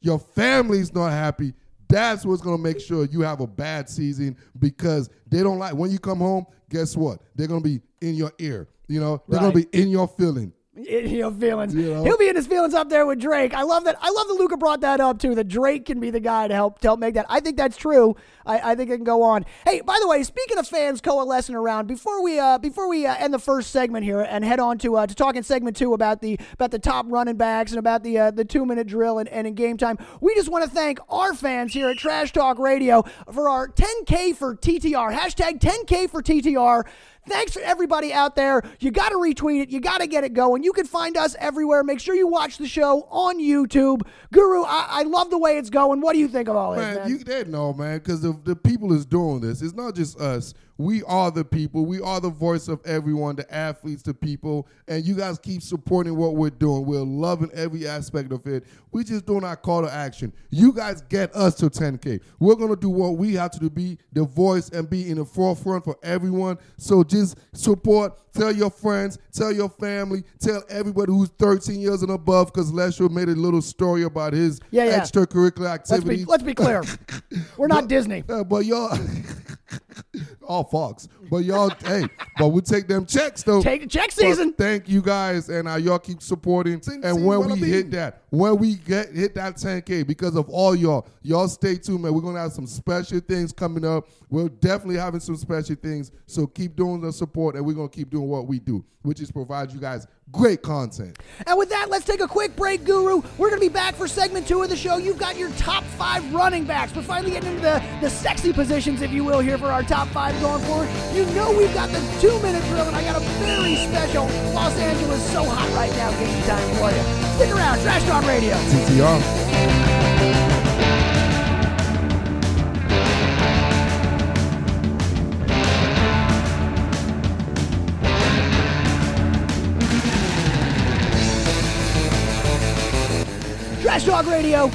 your family's not happy, that's what's gonna make sure you have a bad season because they don't like when you come home. Guess what? They're gonna be in your ear. You know, they're Right. gonna be in your feeling. In your feelings. You know? He'll be in his feelings up there with Drake. I love that. I love that Luca brought that up too. That Drake can be the guy to help to help make that. I think that's true. I, I think it can go on. Hey, by the way, speaking of fans coalescing around, before we uh, before we uh, end the first segment here and head on to uh, to talk in segment two about the about the top running backs and about the uh, the two minute drill and, and in game time, we just want to thank our fans here at Trash Talk Radio for our 10K for TTR hashtag 10K for TTR. Thanks for everybody out there. You got to retweet it. You got to get it going. You can find us everywhere. Make sure you watch the show on YouTube. Guru, I, I love the way it's going. What do you think of all this, Man, man? you they know, man, because the, the people is doing this. It's not just us. We are the people. We are the voice of everyone, the athletes, the people, and you guys keep supporting what we're doing. We're loving every aspect of it. We just doing our call to action. You guys get us to 10K. We're gonna do what we have to do, be the voice and be in the forefront for everyone. So just support. Tell your friends, tell your family, tell everybody who's 13 years and above. Because Lesher made a little story about his Yeah, yeah. extracurricular let's be activities. let's be clear. We're not Disney. Yeah, but y'all, all Fox. But y'all, hey, but we take them checks though. Take the check But season. thank you guys, and uh, y'all keep supporting. and sing, when walla we bing. hit that, when we get hit that 10K, because of all y'all, y'all stay tuned, man. We're gonna have some special things coming up. We're definitely having some special things. So keep doing the support, and we're gonna keep doing what we do, which is provide you guys great content. And with that, let's take a quick break, Guru. We're going to be back for segment two of the show. You've got your top five running backs. We're finally getting into the, the sexy positions, if you will, here for our top five going forward. You know we've got the two minute drill, and I got a very special Los Angeles so hot right now game time for you. Stick around, Trash Talk Radio. TTR. Trash Talk Radio,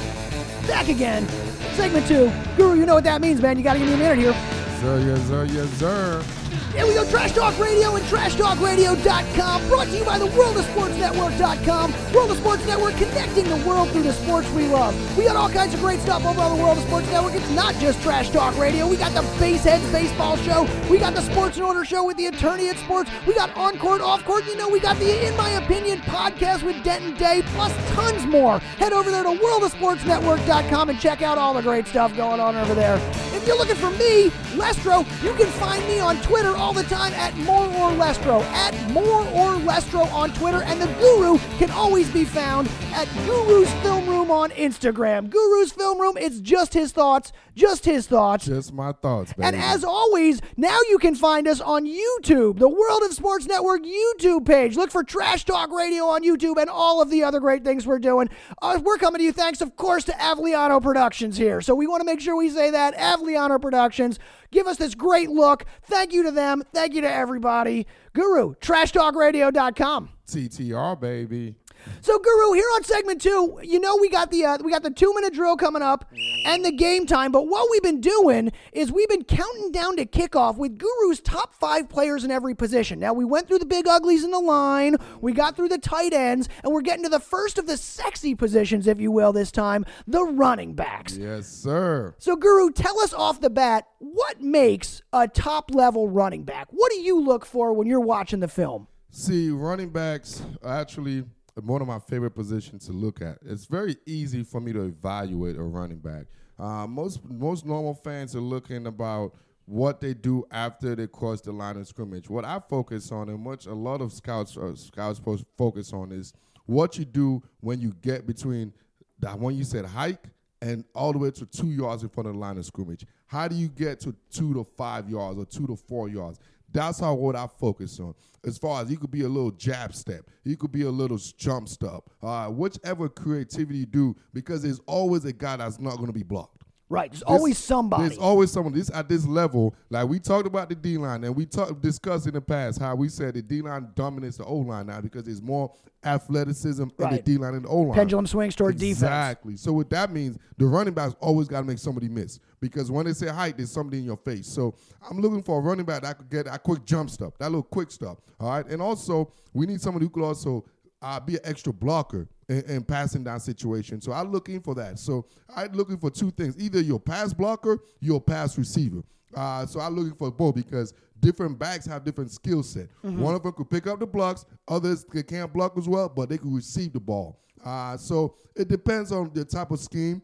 back again. Segment two. Guru, you know what that means, man. You got to give me a minute here. Sir, yes, sir, yes, sir. Here we go, Trash Talk Radio and TrashTalkRadio.com. Brought to you by the World of Sports Network.com. World of Sports Network connecting the world through the sports we love. We got all kinds of great stuff over on the World of Sports Network. It's not just Trash Talk Radio. We got the Baseheads Baseball Show. We got the Sports and Order Show with the attorney at sports. We got On Court, Off Court. You know, we got the In My Opinion podcast with Denton Day, plus tons more. Head over there to WorldofSportsNetwork.com and check out all the great stuff going on over there. If you're looking for me, Lestro, you can find me on Twitter all the time at More or Lestro. At More or Lestro on Twitter. And the Guru can always be found at Guru's Film Room on Instagram. Guru's Film Room, it's just his thoughts, just his thoughts. Just my thoughts, baby. And as always, now you can find us on YouTube, the World of Sports Network YouTube page. Look for Trash Talk Radio on YouTube and all of the other great things we're doing. Uh, we're coming to you thanks, of course, to Avliano Productions here. So we want to make sure we say that. Avliano Productions, give us this great look. Thank you to them. Thank you to everybody. Guru, trashtalkradio.com. TTR, baby. So Guru, here on segment two, you know we got the uh, we got the two minute drill coming up and the game time. But what we've been doing is we've been counting down to kickoff with Guru's top five players in every position. Now we went through the big uglies in the line, we got through the tight ends, and we're getting to the first of the sexy positions, if you will, this time the running backs. Yes, sir. So Guru, tell us off the bat what makes a top level running back. What do you look for when you're watching the film? See, running backs actually one of my favorite positions to look at. It's very easy for me to evaluate a running back. Uh, most most normal fans are looking about what they do after they cross the line of scrimmage. What I focus on, and much a lot of scouts uh, scouts focus on, is what you do when you get between that one you said hike and all the way to two yards in front of the line of scrimmage. How do you get to two to five yards or two to four yards? That's how what I focus on. As far as you could be a little jab step, you could be a little jump step, uh, whichever creativity you do, because there's always a guy that's not going to be blocked. Right. There's, always somebody. There's always someone. This at this level, like we talked about the D line, and we talked discussed in the past how we said the D line dominates the O line now because there's more athleticism right. in the D line and the O line. Pendulum swings toward exactly. defense. Exactly. So what that means, the running backs always got to make somebody miss because when they say height, there's somebody in your face. So I'm looking for a running back that could get that quick jump stuff, that little quick stuff. All right, and also we need somebody who could also uh, be an extra blocker in, in, passing down situation. So I'm looking for that. So I'm looking for two things: either you're pass blocker, you're pass receiver. Uh, so I'm looking for both because different backs have different skill set. Mm-hmm. One of them could pick up the blocks, others they can't block as well, but they can receive the ball. Uh, so it depends on the type of scheme.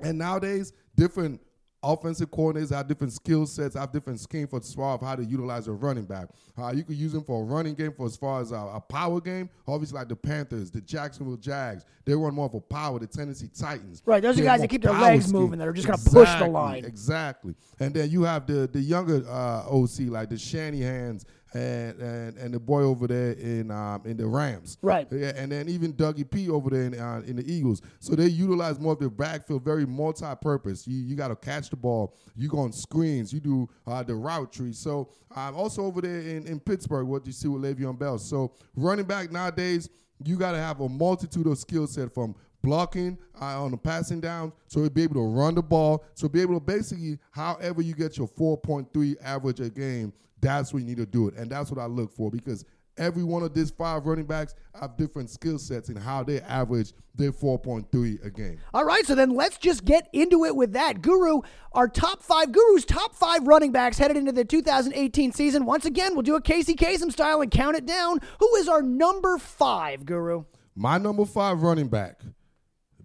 And nowadays, different offensive coordinators have different skill sets, have different schemes for as far as how to utilize a running back. Uh, you could use them for a running game for as far as a, a, power game. Obviously, like the Panthers, the Jacksonville Jags, they run more a power. The Tennessee Titans, right? Those are guys that keep their legs scheme. moving. That are just exactly, going to push the line. Exactly. And then you have the the younger uh, OC like the Shanahan's and, and and the boy over there in um, in the Rams, right? Yeah, and then even Dougie P over there in, uh, in the Eagles. So they utilize more of their backfield, very multi-purpose. You you got to catch the ball. You go on screens. You do uh, the route tree. So um, also over there in, in Pittsburgh, what you see with Le'Veon Bell. So running back nowadays, you got to have a multitude of skill set from blocking uh, on the passing down, so be able to run the ball, so be able to basically, however you get your 4.3 average a game, that's what you need to do it. And that's what I look for because every one of these five running backs have different skill sets in how they average their 4.3 a game. All right, so then let's just get into it with that. Guru, our top five, Guru's top five running backs headed into the 2018 season. Once again, we'll do a Casey Kasem style and count it down. Who is our number five, Guru? My number five running back,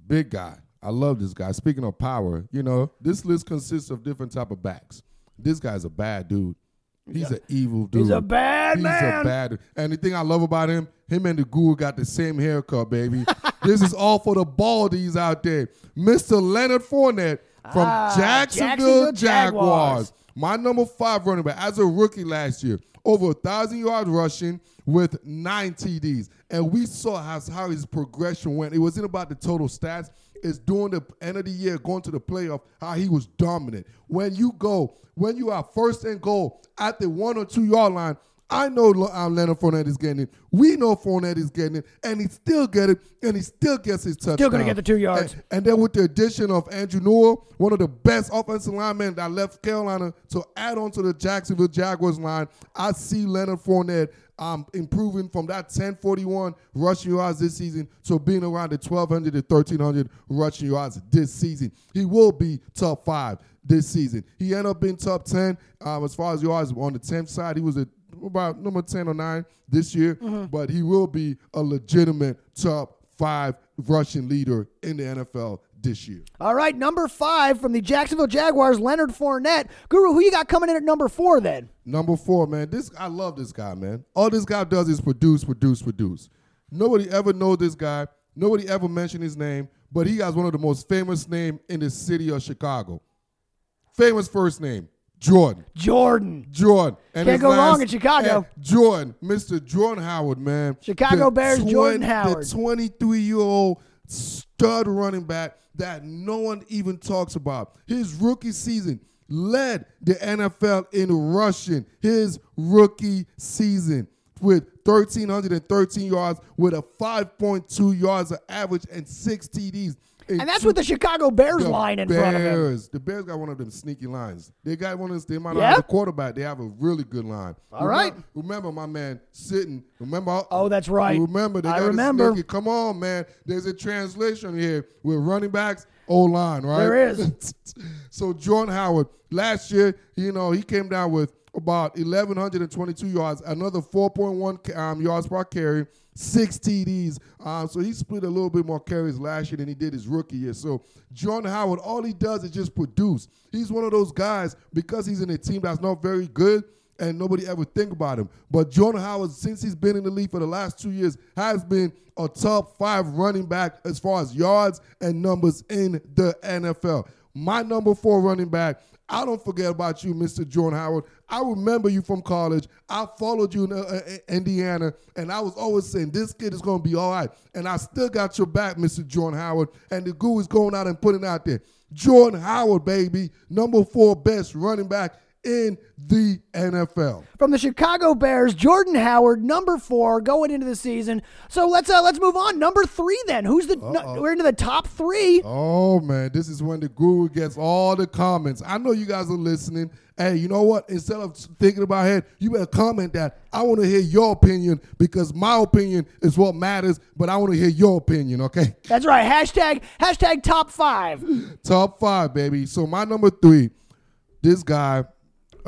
big guy. I love this guy. Speaking of power, you know, this list consists of different type of backs. This guy's a bad dude. He's an evil dude. He's a bad He's man. He's a bad. And the thing I love about him, him and the guru got the same haircut, baby. this is all for the baldies out there. Mr. Leonard Fournette from ah, Jacksonville, Jacksonville Jaguars. Jaguars. My number five running back as a rookie last year, over a thousand yards rushing with nine TDs. And we saw how, how his progression went. It wasn't about the total stats It's during the end of the year, going to the playoff, how he was dominant. When you go, when you are first and goal at the one or two yard line, I know um, Leonard Fournette is getting it. We know Fournette is getting it, and he still get it, and he still gets his touchdown. Still gonna get the two yards. And, and, then with the addition of Andrew Norwell, one of the best offensive linemen that left Carolina to add on to the Jacksonville Jaguars line, I see Leonard Fournette um, improving from that 1041 rushing yards this season to being around the 1200 to 1300 rushing yards this season. He will be top five this season. He ended up being top 10 um, as far as yards on the 10th side. He was a, about number 10 or 9 this year, mm-hmm. but he will be a legitimate top five rushing leader in the NFL this year. All right, number five from the Jacksonville Jaguars, Leonard Fournette. Guru, who you got coming in at number four then? Number four, man. This I love this guy, man. All this guy does is produce, produce, produce. Nobody ever knows this guy. Nobody ever mentioned his name, but he has one of the most famous name in the city of Chicago. Famous first name, Jordan. Jordan. Jordan. And Can't go wrong in Chicago. Jordan, Mr. Jordan Howard, man. Chicago the Bears, 20, Jordan Howard. The 23 year old stud running back that no one even talks about. His rookie season led the NFL in rushing his rookie season with 1,313 yards with a 5.2 yards of average and six TDs. And that's with the Chicago Bears line in Bears. front of him. The Bears got one of them sneaky lines. They got one of them. They might not have a quarterback. They have a really good line. All remember, right. remember, my man sitting. Remember? Oh, that's right. Remember? They I remember. Sneaky. Come on, man. There's a translation here with running backs. O line, right? There is. so Jordan Howard last year, you know, he came down with about 1,122 yards, another 4.1 um, yards per carry, six TDs. Um, so he split a little bit more carries last year than he did his rookie year. So Jordan Howard, all he does is just produce. He's one of those guys because he's in a team that's not very good and nobody ever think about him. But Jordan Howard, since he's been in the league for the last two years, has been a top five running back as far as yards and numbers in the NFL. My number four running back. I don't forget about you, Mr. Jordan Howard. I remember you from college. I followed you in uh, Indiana, and I was always saying this kid is going to be all right. And I still got your back, Mr. Jordan Howard. And the goo is going out and putting out there. Jordan Howard, baby, number four best running back in the NFL. From the Chicago Bears, Jordan Howard, number four, going into the season. So let's uh, let's move on. Number three, then. Who's the? No, we're into the top three. Oh man, this is when the guru gets all the comments. I know you guys are listening. Hey, you know what? Instead of thinking about it, you better comment that. I want to hear your opinion because my opinion is what matters. But I want to hear your opinion. Okay. That's right. Hashtag hashtag top five. top five, baby. So my number three, this guy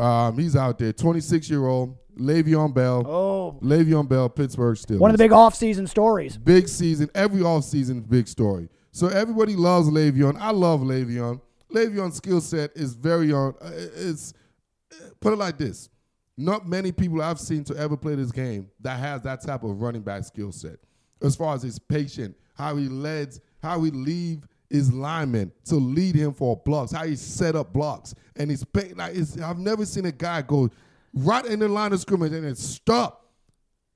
um, he's out there, 26 year old Le'Veon Bell. Oh, Le'Veon Bell, Pittsburgh Steelers. One of the big off-season stories. Big season, every off-season big story. So everybody loves Le'Veon. I love Le'Veon. Le'Veon's skill set is very on. Uh, it's put it like this: not many people I've seen to ever play this game that has that type of running back skill set. As far as his patient, how he leads, how he leave his linemen to lead him for blocks, how he set up blocks. And he's like it's, I've never seen a guy go right in the line of scrimmage and then stop.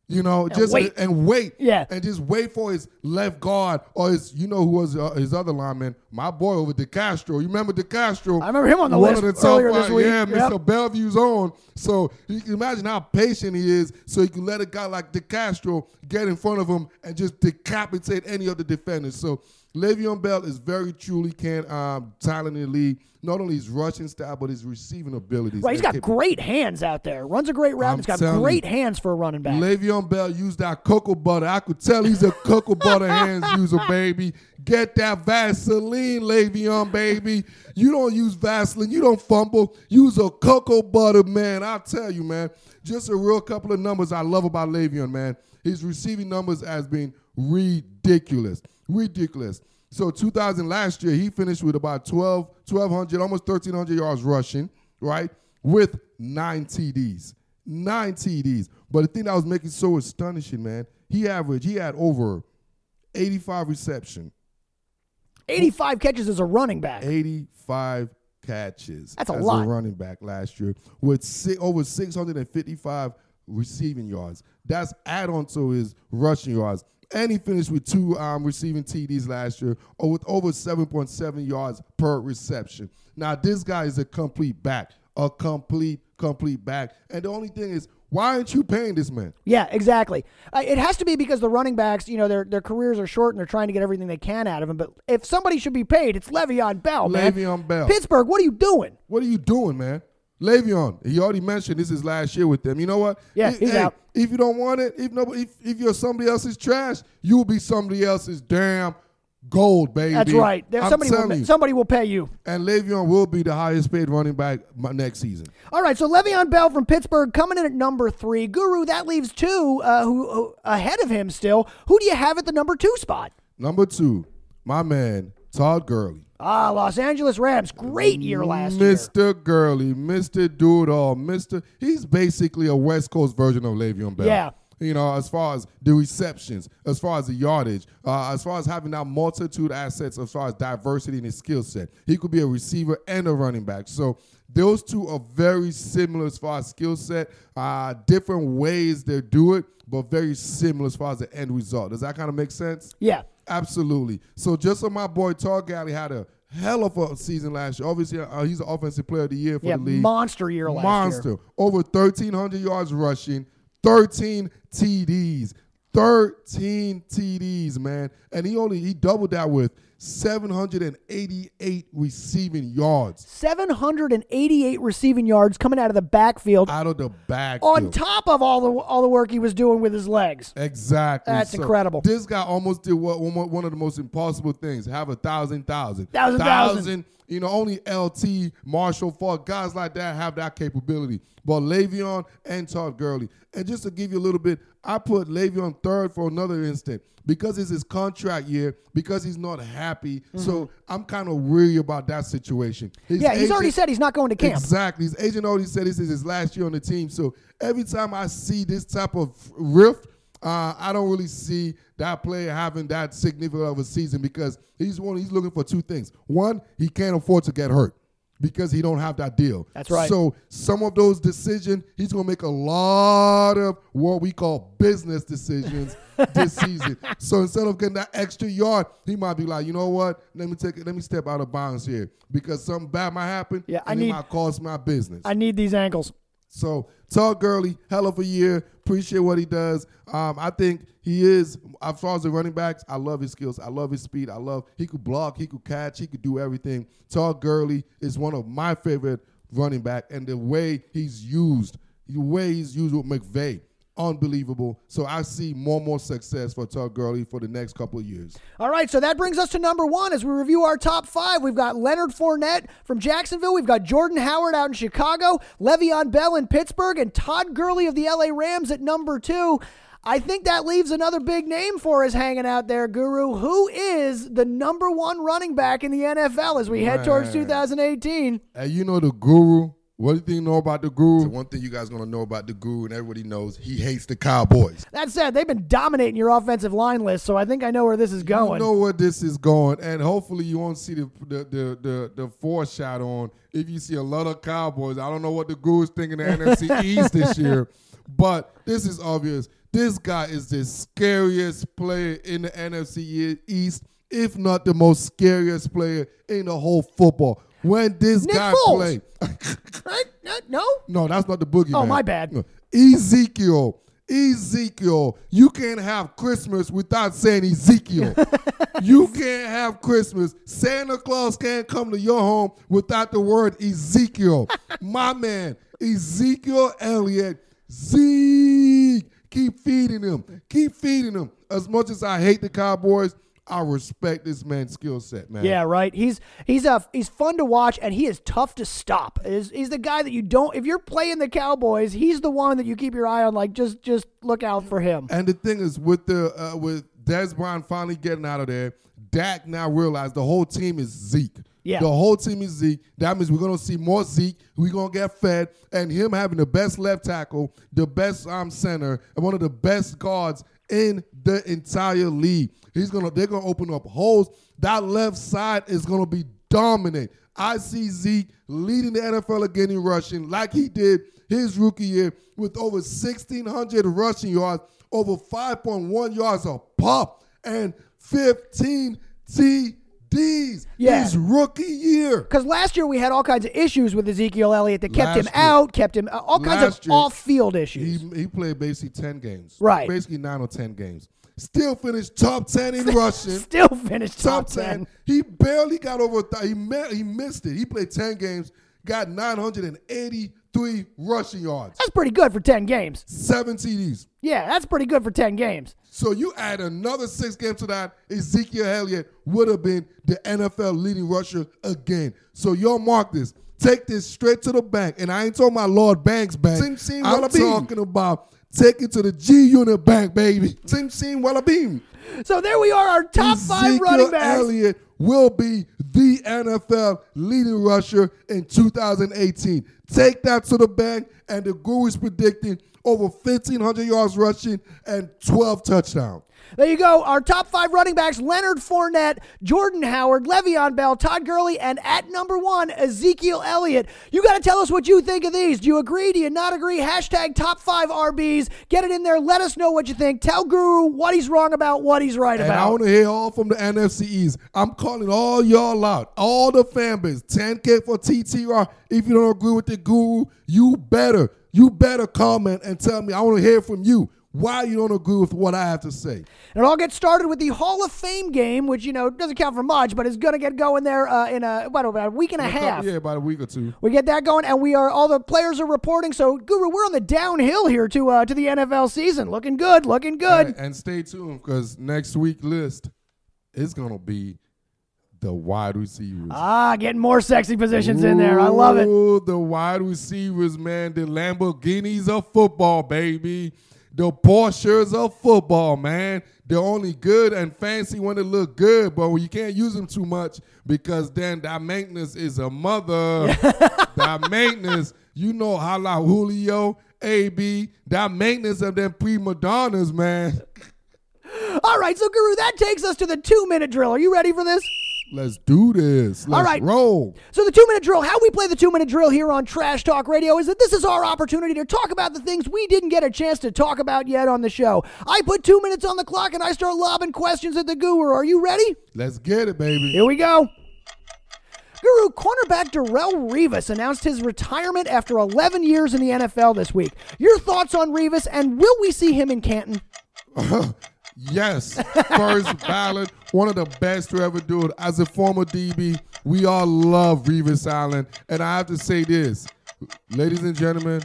You know, and just wait. and wait, yeah, and just wait for his left guard or his, you know, who was uh, his other lineman, my boy over DeCastro. You remember DeCastro? I remember him on the list the earlier this week. Yeah, yep. Mr. Bellevue's on. So you can imagine how patient he is, so he can let a guy like DeCastro get in front of him and just decapitate any of the defenders. So Le'Veon Bell is very truly can um, talent in the league. Not only his rushing style, but his receiving abilities. Right, he's got great hands out there. Runs a great route. He's got great you, hands for a running back. Le'Veon Bell used that cocoa butter. I could tell he's a cocoa butter hands user, baby. Get that Vaseline, Le'Veon, baby. You don't use Vaseline. You don't fumble. Use a cocoa butter, man. I tell you, man. Just a real couple of numbers I love about Le'Veon, man. His receiving numbers has been ridiculous. Ridiculous. So 2000 last year, he finished with about 12, 1,200, almost 1,300 yards rushing, right? With nine TDs. Nine TDs. But the thing that was making so astonishing, man, he averaged, he had over 85 reception. 85 catches as a running back. 85 catches. That's a as lot. a running back last year with six, over 655 receiving yards. That's add on to his rushing yards. And he finished with two um, receiving TDs last year, or with over 7.7 yards per reception. Now, this guy is a complete back, a complete, complete back. And the only thing is, why aren't you paying this man? Yeah, exactly. Uh, it has to be because the running backs, you know, their their careers are short and they're trying to get everything they can out of him. But if somebody should be paid, it's Le'Veon Bell, man. Le'Veon Bell. Pittsburgh, what are you doing? What are you doing, man? Le'Veon, he already mentioned this is last year with them. You know what? Yeah, he's hey, out. If you don't want it, if nobody, if, if you're somebody else's trash, you will be somebody else's damn gold, baby. That's right. There, somebody will, you. somebody will pay you. And Le'Veon will be the highest paid running back my- next season. All right, so Le'Veon Bell from Pittsburgh coming in at number three. Guru, that leaves two uh, who, who ahead of him still. Who do you have at the number two spot? Number two, my man Todd Gurley. Ah, Los Angeles Rams, great year last year. Mr. Gurley, Mr. Do It All, Mr. He's basically a West Coast version of Le'Veon Bell. Yeah. You know, as far as the receptions, as far as the yardage, uh, as far as having that multitude of assets, as far as diversity in his skill set, he could be a receiver and a running back. So those two are very similar as far as skill set, uh, different ways they do it, but very similar as far as the end result. Does that kind of make sense? Yeah. Absolutely. So just so my boy Todd Gurley had a hell of a season last year. Obviously, uh, he's an offensive player of the year for Yeah, the league. monster year last year. Monster. year. Over 1,300 yards rushing, 13 TDs. 13 TDs, man. And he only he doubled that with 788 receiving yards 788 receiving yards coming out of the backfield out of the back. on top of all the all the work he was doing with his legs. Exactly. That's incredible. This guy almost did what one one of the most impossible things: have a thousand thousand Thousand, thousand. You know, only LT, Marshall Faulk, guys like that have that capability. But Le'Veon and Todd Gurley. And just to give you a little bit, I put Le'Veon third for another instant because it's his contract year, because he's not happy. So I'm kind of weary about that situation. His Mm-hmm. Yeah, he's already said he's not going to camp. Exactly. His agent already said this is his last year on the team. So every time I see this type of rift, uh, I don't really see that player having that significant of a season because he's one. He's looking for two things. One, he can't afford to get hurt because he don't have that deal. That's right. So some of those decisions, he's gonna make a lot of what we call business decisions this season. So instead of getting that extra yard, he might be like, you know what? Let me take it. Let me step out of bounds here because something bad might happen. Yeah, I and it need- might cost my business. I need these ankles. So Todd Gurley, hell of a year. Appreciate what he does. Um, I think he is as far as the running backs. I love his skills. I love his speed. I love he could block, he could catch, he could do everything. Todd Gurley is one of my favorite running back, and the way he's used, the way he's used with McVay, unbelievable. So I see more and more success for Todd Gurley for the next couple of years. All right, so that brings us to number one as we review our top five. We've got Leonard Fournette from Jacksonville. We've got Jordan Howard out in Chicago, Le'Veon Bell in Pittsburgh, and Todd Gurley of the LA Rams at number two. I think that leaves another big name for us hanging out there, Guru. Who is the number one running back in the NFL as we head towards 2018? And you know the guru. What do you think you know about the guru? So one thing you guys gonna know about the guru, and everybody knows he hates the Cowboys. That said, they've been dominating your offensive line list, so I think I know where this is going. You know where this is going, and hopefully you won't see the the the the, the foreshadow on if you see a lot of Cowboys. I don't know what the Guru's thinking the NFC East this year, but this is obvious. This guy is the scariest player in the NFC East, if not the most scariest player in the whole football. When this Nick guy Foles. played, No? no, that's not the boogie. Oh, my bad. Ezekiel. Ezekiel. You can't have Christmas without saying Ezekiel. you can't have Christmas. Santa Claus can't come to your home without the word Ezekiel. my man, Ezekiel Elliott. Zeke. Keep feeding him. Keep feeding him. As much as I hate the Cowboys, I respect this man's skill set, man. Yeah, right. He's he's a he's fun to watch and he is tough to stop. Is he's the guy that you don't if you're playing the Cowboys, he's the one that you keep your eye on like just just look out for him. And the thing is, with the uh, with Dez Bryant finally getting out of there, Dak now realized the whole team is Zeke. Yeah. The whole team is Zeke. That means we're gonna see more Zeke. We're gonna get fed, and him having the best left tackle, the best um center, and one of the best guards in the entire league. He's gonna they're gonna open up holes. That left side is gonna be dominant. I see Zeke leading the NFL again in rushing, like he did his rookie year with over 1,600 rushing yards, over 5.1 yards a pop, and 15 TDs. Yeah. His rookie year. Because last year we had all kinds of issues with Ezekiel Elliott that kept him year. out, kept him uh, all kinds Last of off-field He, issues. he played basically 10 games. Right. Basically 9 or 10 games. Still finished top 10 in rushing. Still finished top, top 10. 10. He barely got over. Th- he met, he missed it. He played 10 games, got 983 rushing yards, That's pretty good for 10 games. seven TDs. Yeah, that's pretty good for 10 games. So you add another six games to that, Ezekiel Elliott would have been the NFL leading rusher again. So y'all mark this. Take this straight to the bank. And I ain't talking about Lloyd Banks Bank. I'm talking about take it to the G Unit Bank, baby. Sim Sim Walla Beam. So there we are, our top five Ezekiel running backs. Elliott will be the NFL leading rusher in 2018. Take that to the bank, and the Guru is predicting over 1,500 yards rushing and 12 touchdowns. There you go. Our top five running backs Leonard Fournette, Jordan Howard, Le'Veon Bell, Todd Gurley, and at number one, Ezekiel Elliott. You got to tell us what you think of these. Do you agree? Do you not agree? Hashtag top five RBs. Get it in there. Let us know what you think. Tell Guru what he's wrong about, what he's right about. And I want to hear all from the NFC East. I'm calling all y'all out, all the fan base. 10K for TTR. If you don't agree with the guru, you better, you better comment and tell me. I want to hear from you. Why you don't agree with what I have to say. And it all gets started with the Hall of Fame game, which you know doesn't count for much, but is going to get going there uh, in a what about a week and a half. Yeah, about a week or two. We get that going, and we are all the players are reporting. So, Guru, we're on the downhill here to uh, to the NFL season. Looking good, looking good. And, and stay tuned because next week list is gonna be the wide receivers. Ah, getting more sexy positions in there. I love it. The wide receivers, man. The Lamborghinis of football, baby. The Porsches of football, man. They're only good and fancy when they look good, but you can't use them too much because then that maintenance is a mother. that maintenance, you know, Hala Julio, AB, that maintenance of them prima donnas, man. All right, so Guru, that takes us to the two minute drill. Are you ready for this? Let's do this. Let's right. roll. So the two minute drill, how we play the two minute drill here on Trash Talk Radio is that this is our opportunity to talk about the things we didn't get a chance to talk about yet on the show. I put two minutes on the clock and I start lobbing questions at the guru. Are you ready? Let's get it, baby. Here we go. Guru, cornerback Darrelle Revis announced his retirement after 11 years in the NFL this week. Your thoughts on Revis, and will we see him in Canton? Yes, first ballot, one of the best to ever do it. As a former DB, we all love Revis Island, and I have to say this, ladies and gentlemen,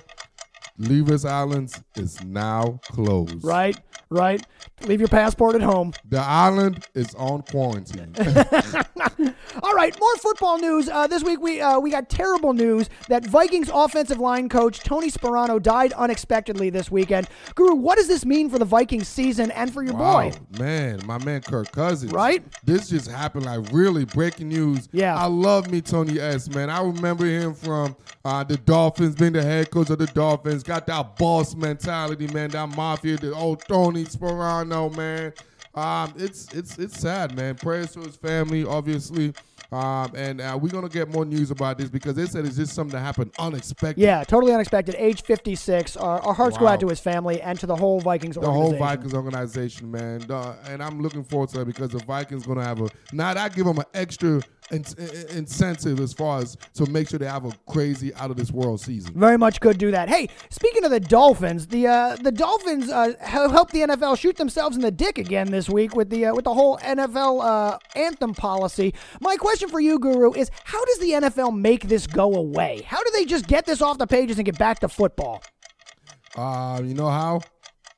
Revis Islands is now closed. Right, right. Leave your passport at home. The island is on quarantine. All right, more football news. Uh, this week we uh, we got terrible news that Vikings offensive line coach Tony Sparano died unexpectedly this weekend. Guru, what does this mean for the Vikings season and for your Wow, boy? man, my man Kirk Cousins. Right? This just happened like really breaking news. Yeah. I love me Tony S. Man, I remember him from uh, the Dolphins, being the head coach of the Dolphins. Got that boss mentality, man. That mafia, the old Tony Sparano, man. Um, it's it's it's sad, man. Prayers to his family, obviously. Um, and uh, we're gonna get more news about this because they said it's just something that happened unexpected. Yeah, totally unexpected. Age 56. Our, our hearts go out to his family and to the whole Vikings the whole organization. Vikings organization, man. Uh, and I'm looking forward to that because the Vikings going to have a now that give them an extra in- in- incentive as far as to make sure they have a crazy out of this world season. Very much could do that. Hey, speaking of the Dolphins, the uh, the Dolphins uh, have helped the NFL shoot themselves in the dick again this week with the uh, with the whole NFL uh, anthem policy. My question for you, Guru, is how does the NFL make this go away? How do they just get this off the pages and get back to football? Uh, you know how?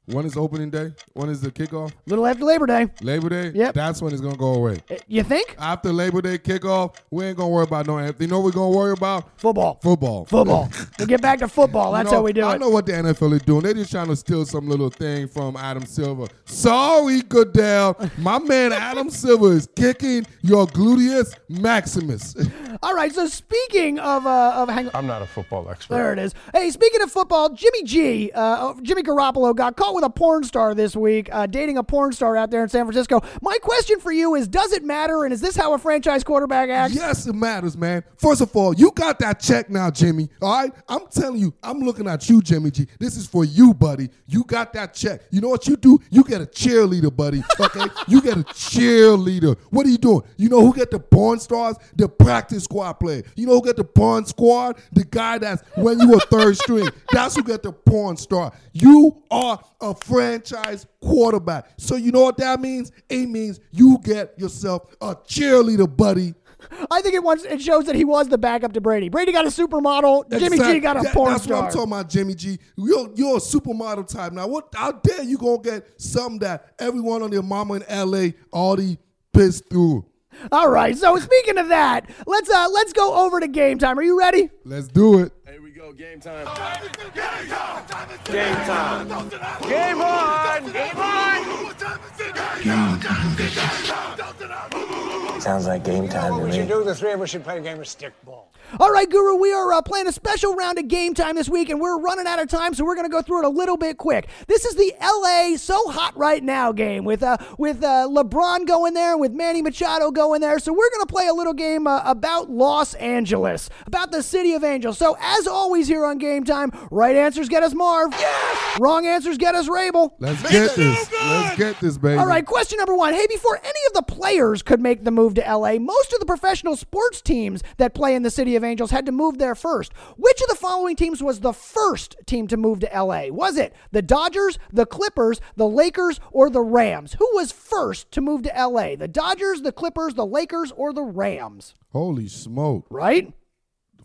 When is opening day? When is the kickoff? A little after Labor Day, Labor Day. Yep. That's when it's gonna go away. Uh, you think? After Labor Day kickoff, we ain't gonna worry about no anthem. You know what we're gonna worry about? Football. Football. Football. we get back to football. That's You know, how we do I it. know what the NFL is doing. They're just trying to steal some little thing from Adam Silver. Sorry, Goodell. My man Adam Silver is kicking your gluteus maximus. All right. So speaking of uh, of hang. I'm not a football expert. There it is. Hey, speaking of football, Jimmy G, uh, Jimmy Garoppolo got caught with a porn star this week, uh, dating a porn star out there in San Francisco. My question for you is: Does it matter? And is this how a franchise quarterback acts? yes, it matters, man. First of all, you got that check now, Jimmy. All right? I'm telling you, I'm looking at you, Jimmy G. This is for you, buddy. You got that check. You know what you do? You get a cheerleader, buddy. Okay? you get a cheerleader. What are you doing? You know who get the porn stars? The practice squad player. You know who get the porn squad? The guy that's when you were third string. That's who get the porn star. You are a franchise quarterback. So you know what that means? It means you get yourself a cheerleader, buddy. I think it wants it shows that he was the backup to Brady. Brady got a supermodel. Jimmy G got a that- porn That's star. what I'm talking about, Jimmy G. You're, you're a supermodel type. Now, what out there you gonna get something that everyone on their mama in LA already pissed through? All right. So speaking of that, let's uh let's go over to game time. Are you ready? Let's do it. Here we go, game time. Game time. Game on. Game on. Sounds like game time to We me. should do the three of us should play a game of stickball. All right, Guru, we are uh, playing a special round of game time this week, and we're running out of time, so we're going to go through it a little bit quick. This is the LA So Hot Right Now game with uh, with uh, LeBron going there, with Manny Machado going there. So we're going to play a little game uh, about Los Angeles, about the city of Angels. So as as always here on Game Time. Right answers get us Marv. Yes! Wrong answers get us Rabel. Let's get this. Let's get this, baby. All right, question number one. Hey, before any of the players could make the move to LA, most of the professional sports teams that play in the City of Angels had to move there first. Which of the following teams was the first team to move to LA? Was it the Dodgers, the Clippers, the Lakers, or the Rams? Who was first to move to LA? The Dodgers, the Clippers, the Lakers, or the Rams? Holy smoke. Right?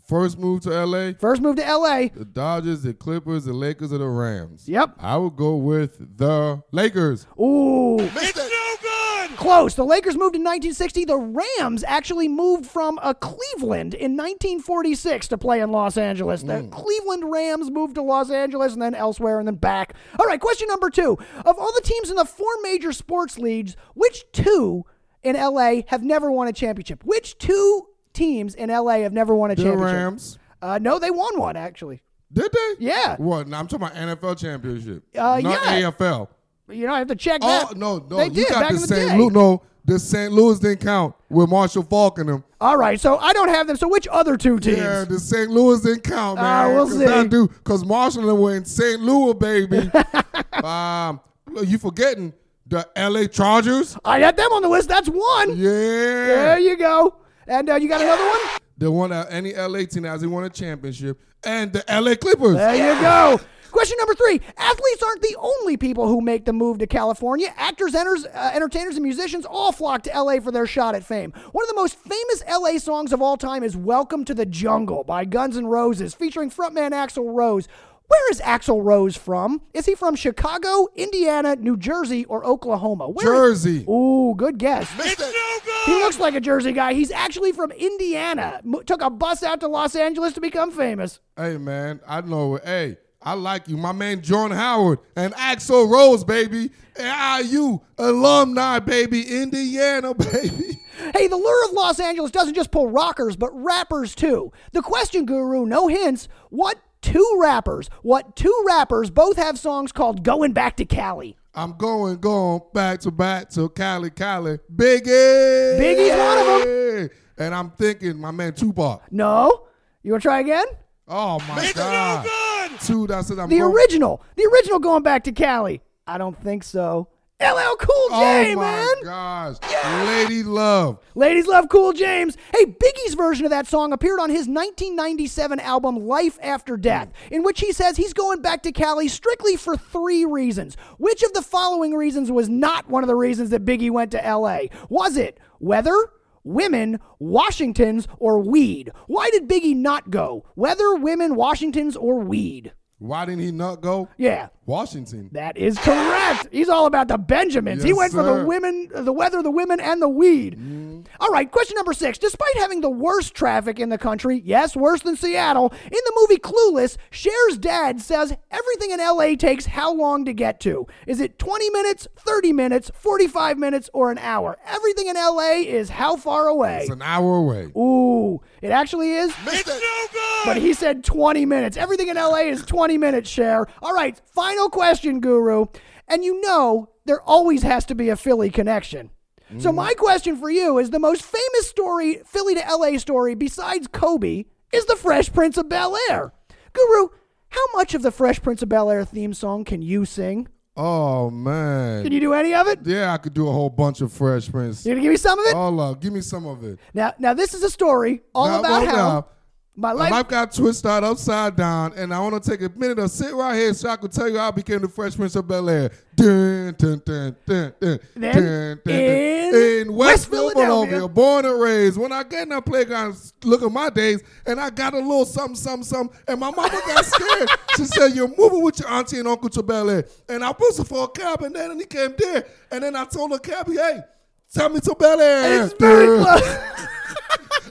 First move to LA, First move to LA. the Dodgers, the Clippers, the Lakers, or the Rams. Yep. I would go with the Lakers. Ooh. It's no good. Close. The Lakers moved in 1960. The Rams actually moved from a Cleveland in 1946 to play in Los Angeles. The mm. Cleveland Rams moved to Los Angeles and then elsewhere and then back. All right, question number two. Of all the teams in the four major sports leagues, which two in LA have never won a championship? Which two teams in LA have never won a The championship? Rams. Uh, no, they won one actually. Did they? Yeah. What? Now I'm talking about NFL championship. Uh, not yeah. AFL. You know, I have to check Oh that. no, no. They you did got back the in the St. day. Louis. No, the St. Louis didn't count with Marshall Faulk and them. All right, so I don't have them. So which other two teams? Yeah, the St. Louis didn't count, Ah, man. we'll 'Cause see. That do because Marshall and them were in St. Louis, baby. um, look, you forgetting the L.A. Chargers? I got them on the list. That's one. Yeah, There you go. And uh, you got another one? the one that any L.A. team has won a championship, and the L.A. Clippers. There you go. Question number three. Athletes aren't the only people who make the move to California. Actors, enters, uh, entertainers, and musicians all flock to LA for their shot at fame. One of the most famous LA songs of all time is Welcome to the Jungle by Guns N' Roses, featuring frontman Axl Rose. Where is Axl Rose from? Is he from Chicago, Indiana, New Jersey, or Oklahoma? Where Jersey. Ooh, good guess. It's no He looks like a Jersey guy. He's actually from Indiana. Mo- took a bus out to Los Angeles to become famous. Hey man, I know. it. Hey, I like you, my man John Howard and Axl Rose, baby, and IU alumni, baby, Indiana, baby. Hey, the lure of Los Angeles doesn't just pull rockers, but rappers too. The question guru, no hints. What two rappers? What two rappers both have songs called Going Back to Cali? I'm going, going back to back to Cali, Cali, Biggie. Biggie's one of them. And I'm thinking, my man Tupac. No? You want to try again? Oh my It's no God. good. Two. That's it. I'm The going. original. The original Going Back to Cali. I don't think so. LL Cool J, man! Oh my man. gosh, Lady Love. Ladies love Cool James. Hey, Biggie's version of that song appeared on his 1997 album Life After Death, in which he says he's going back to Cali strictly for three reasons. Which of the following reasons was not one of the reasons that Biggie went to LA? Was it weather? Women, Washingtons, or weed? Why did Biggie not go? Weather, women, Washingtons, or weed? Why didn't he not go? Yeah, Washington. that is correct. He's all about the Benjamins. he Yes, went for the women, the weather, the women, and the weed. Mm-hmm. All right, question number six. Despite having the worst traffic in the country, yes, worse than Seattle, in the movie Clueless, Cher's dad says everything in LA takes how long to get to? Is it 20 minutes, 30 minutes, 45 minutes, or an hour? Everything in LA is how far away? It's an hour away. Ooh, it actually is. It's no good. But he said 20 minutes. Everything in LA is 20 minutes, Cher. All right, final question, Guru. And you know there always has to be a Philly connection. So mm-hmm. my question for you is the most famous story, Philly to LA story, besides Kobe, is the Fresh Prince of Bel Air. Guru, how much of the Fresh Prince of Bel Air theme song can you sing? Oh man. Can you do any of it? yeah, I could do a whole bunch of Fresh Prince. You gonna give me some of it? Hold up, give me some of it. Now, now this is a story all Now, about hold how up. My My life. life got twisted out upside down, and I want to take a minute to sit right here so I can tell you how I became the Fresh Prince of Bel Air. Dun, dun, dun, dun, dun, Then, dun, dun, in in West West Philadelphia. Philadelphia, born and raised. When I get in that playground, look at my days, and I got a little something, something, something, and my mama got scared. she said, "You're moving with your auntie and uncle to Bel Air," and I posted for a cab, and then he came there, and then I told the cabbie, "Hey." Tell me to Bel Air. it's very close.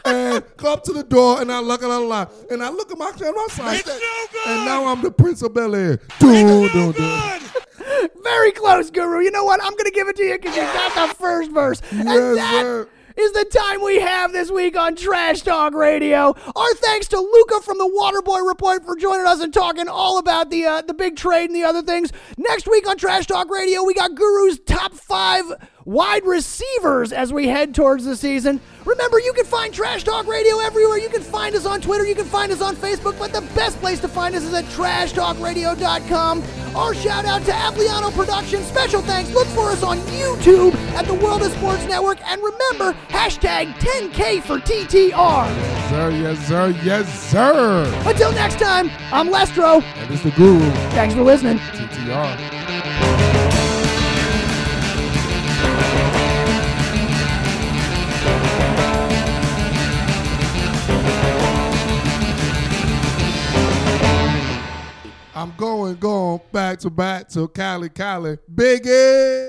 and go up to the door and I look at a lot and I look at my camera, I side It's no good. and now I'm the Prince of Bel Air. Dun, dun, dun. Good. Very close, Guru. You know what? I'm going to give it to you because you got the first verse. And Yes, that sir. is the time we have this week on Trash Talk Radio. Our thanks to Luca from the Waterboy Report for joining us and talking all about the uh, the big trade and the other things. Next week on Trash Talk Radio, we got Guru's top five wide receivers as we head towards the season. Remember, you can find Trash Talk Radio everywhere. You can find us on Twitter, you can find us on Facebook, but the best place to find us is at trashtalkradio.com. Our shout out to Apliano Productions. Special thanks. Look for us on YouTube at the World of Sports Network. And remember, hashtag 10K for TTR. Yes, Sir, yes, sir, yes, sir. Until next time, I'm Lestro. And it's the guru, Thanks for listening. TTR. I'm going, going back to back to Cali, Cali. Biggie!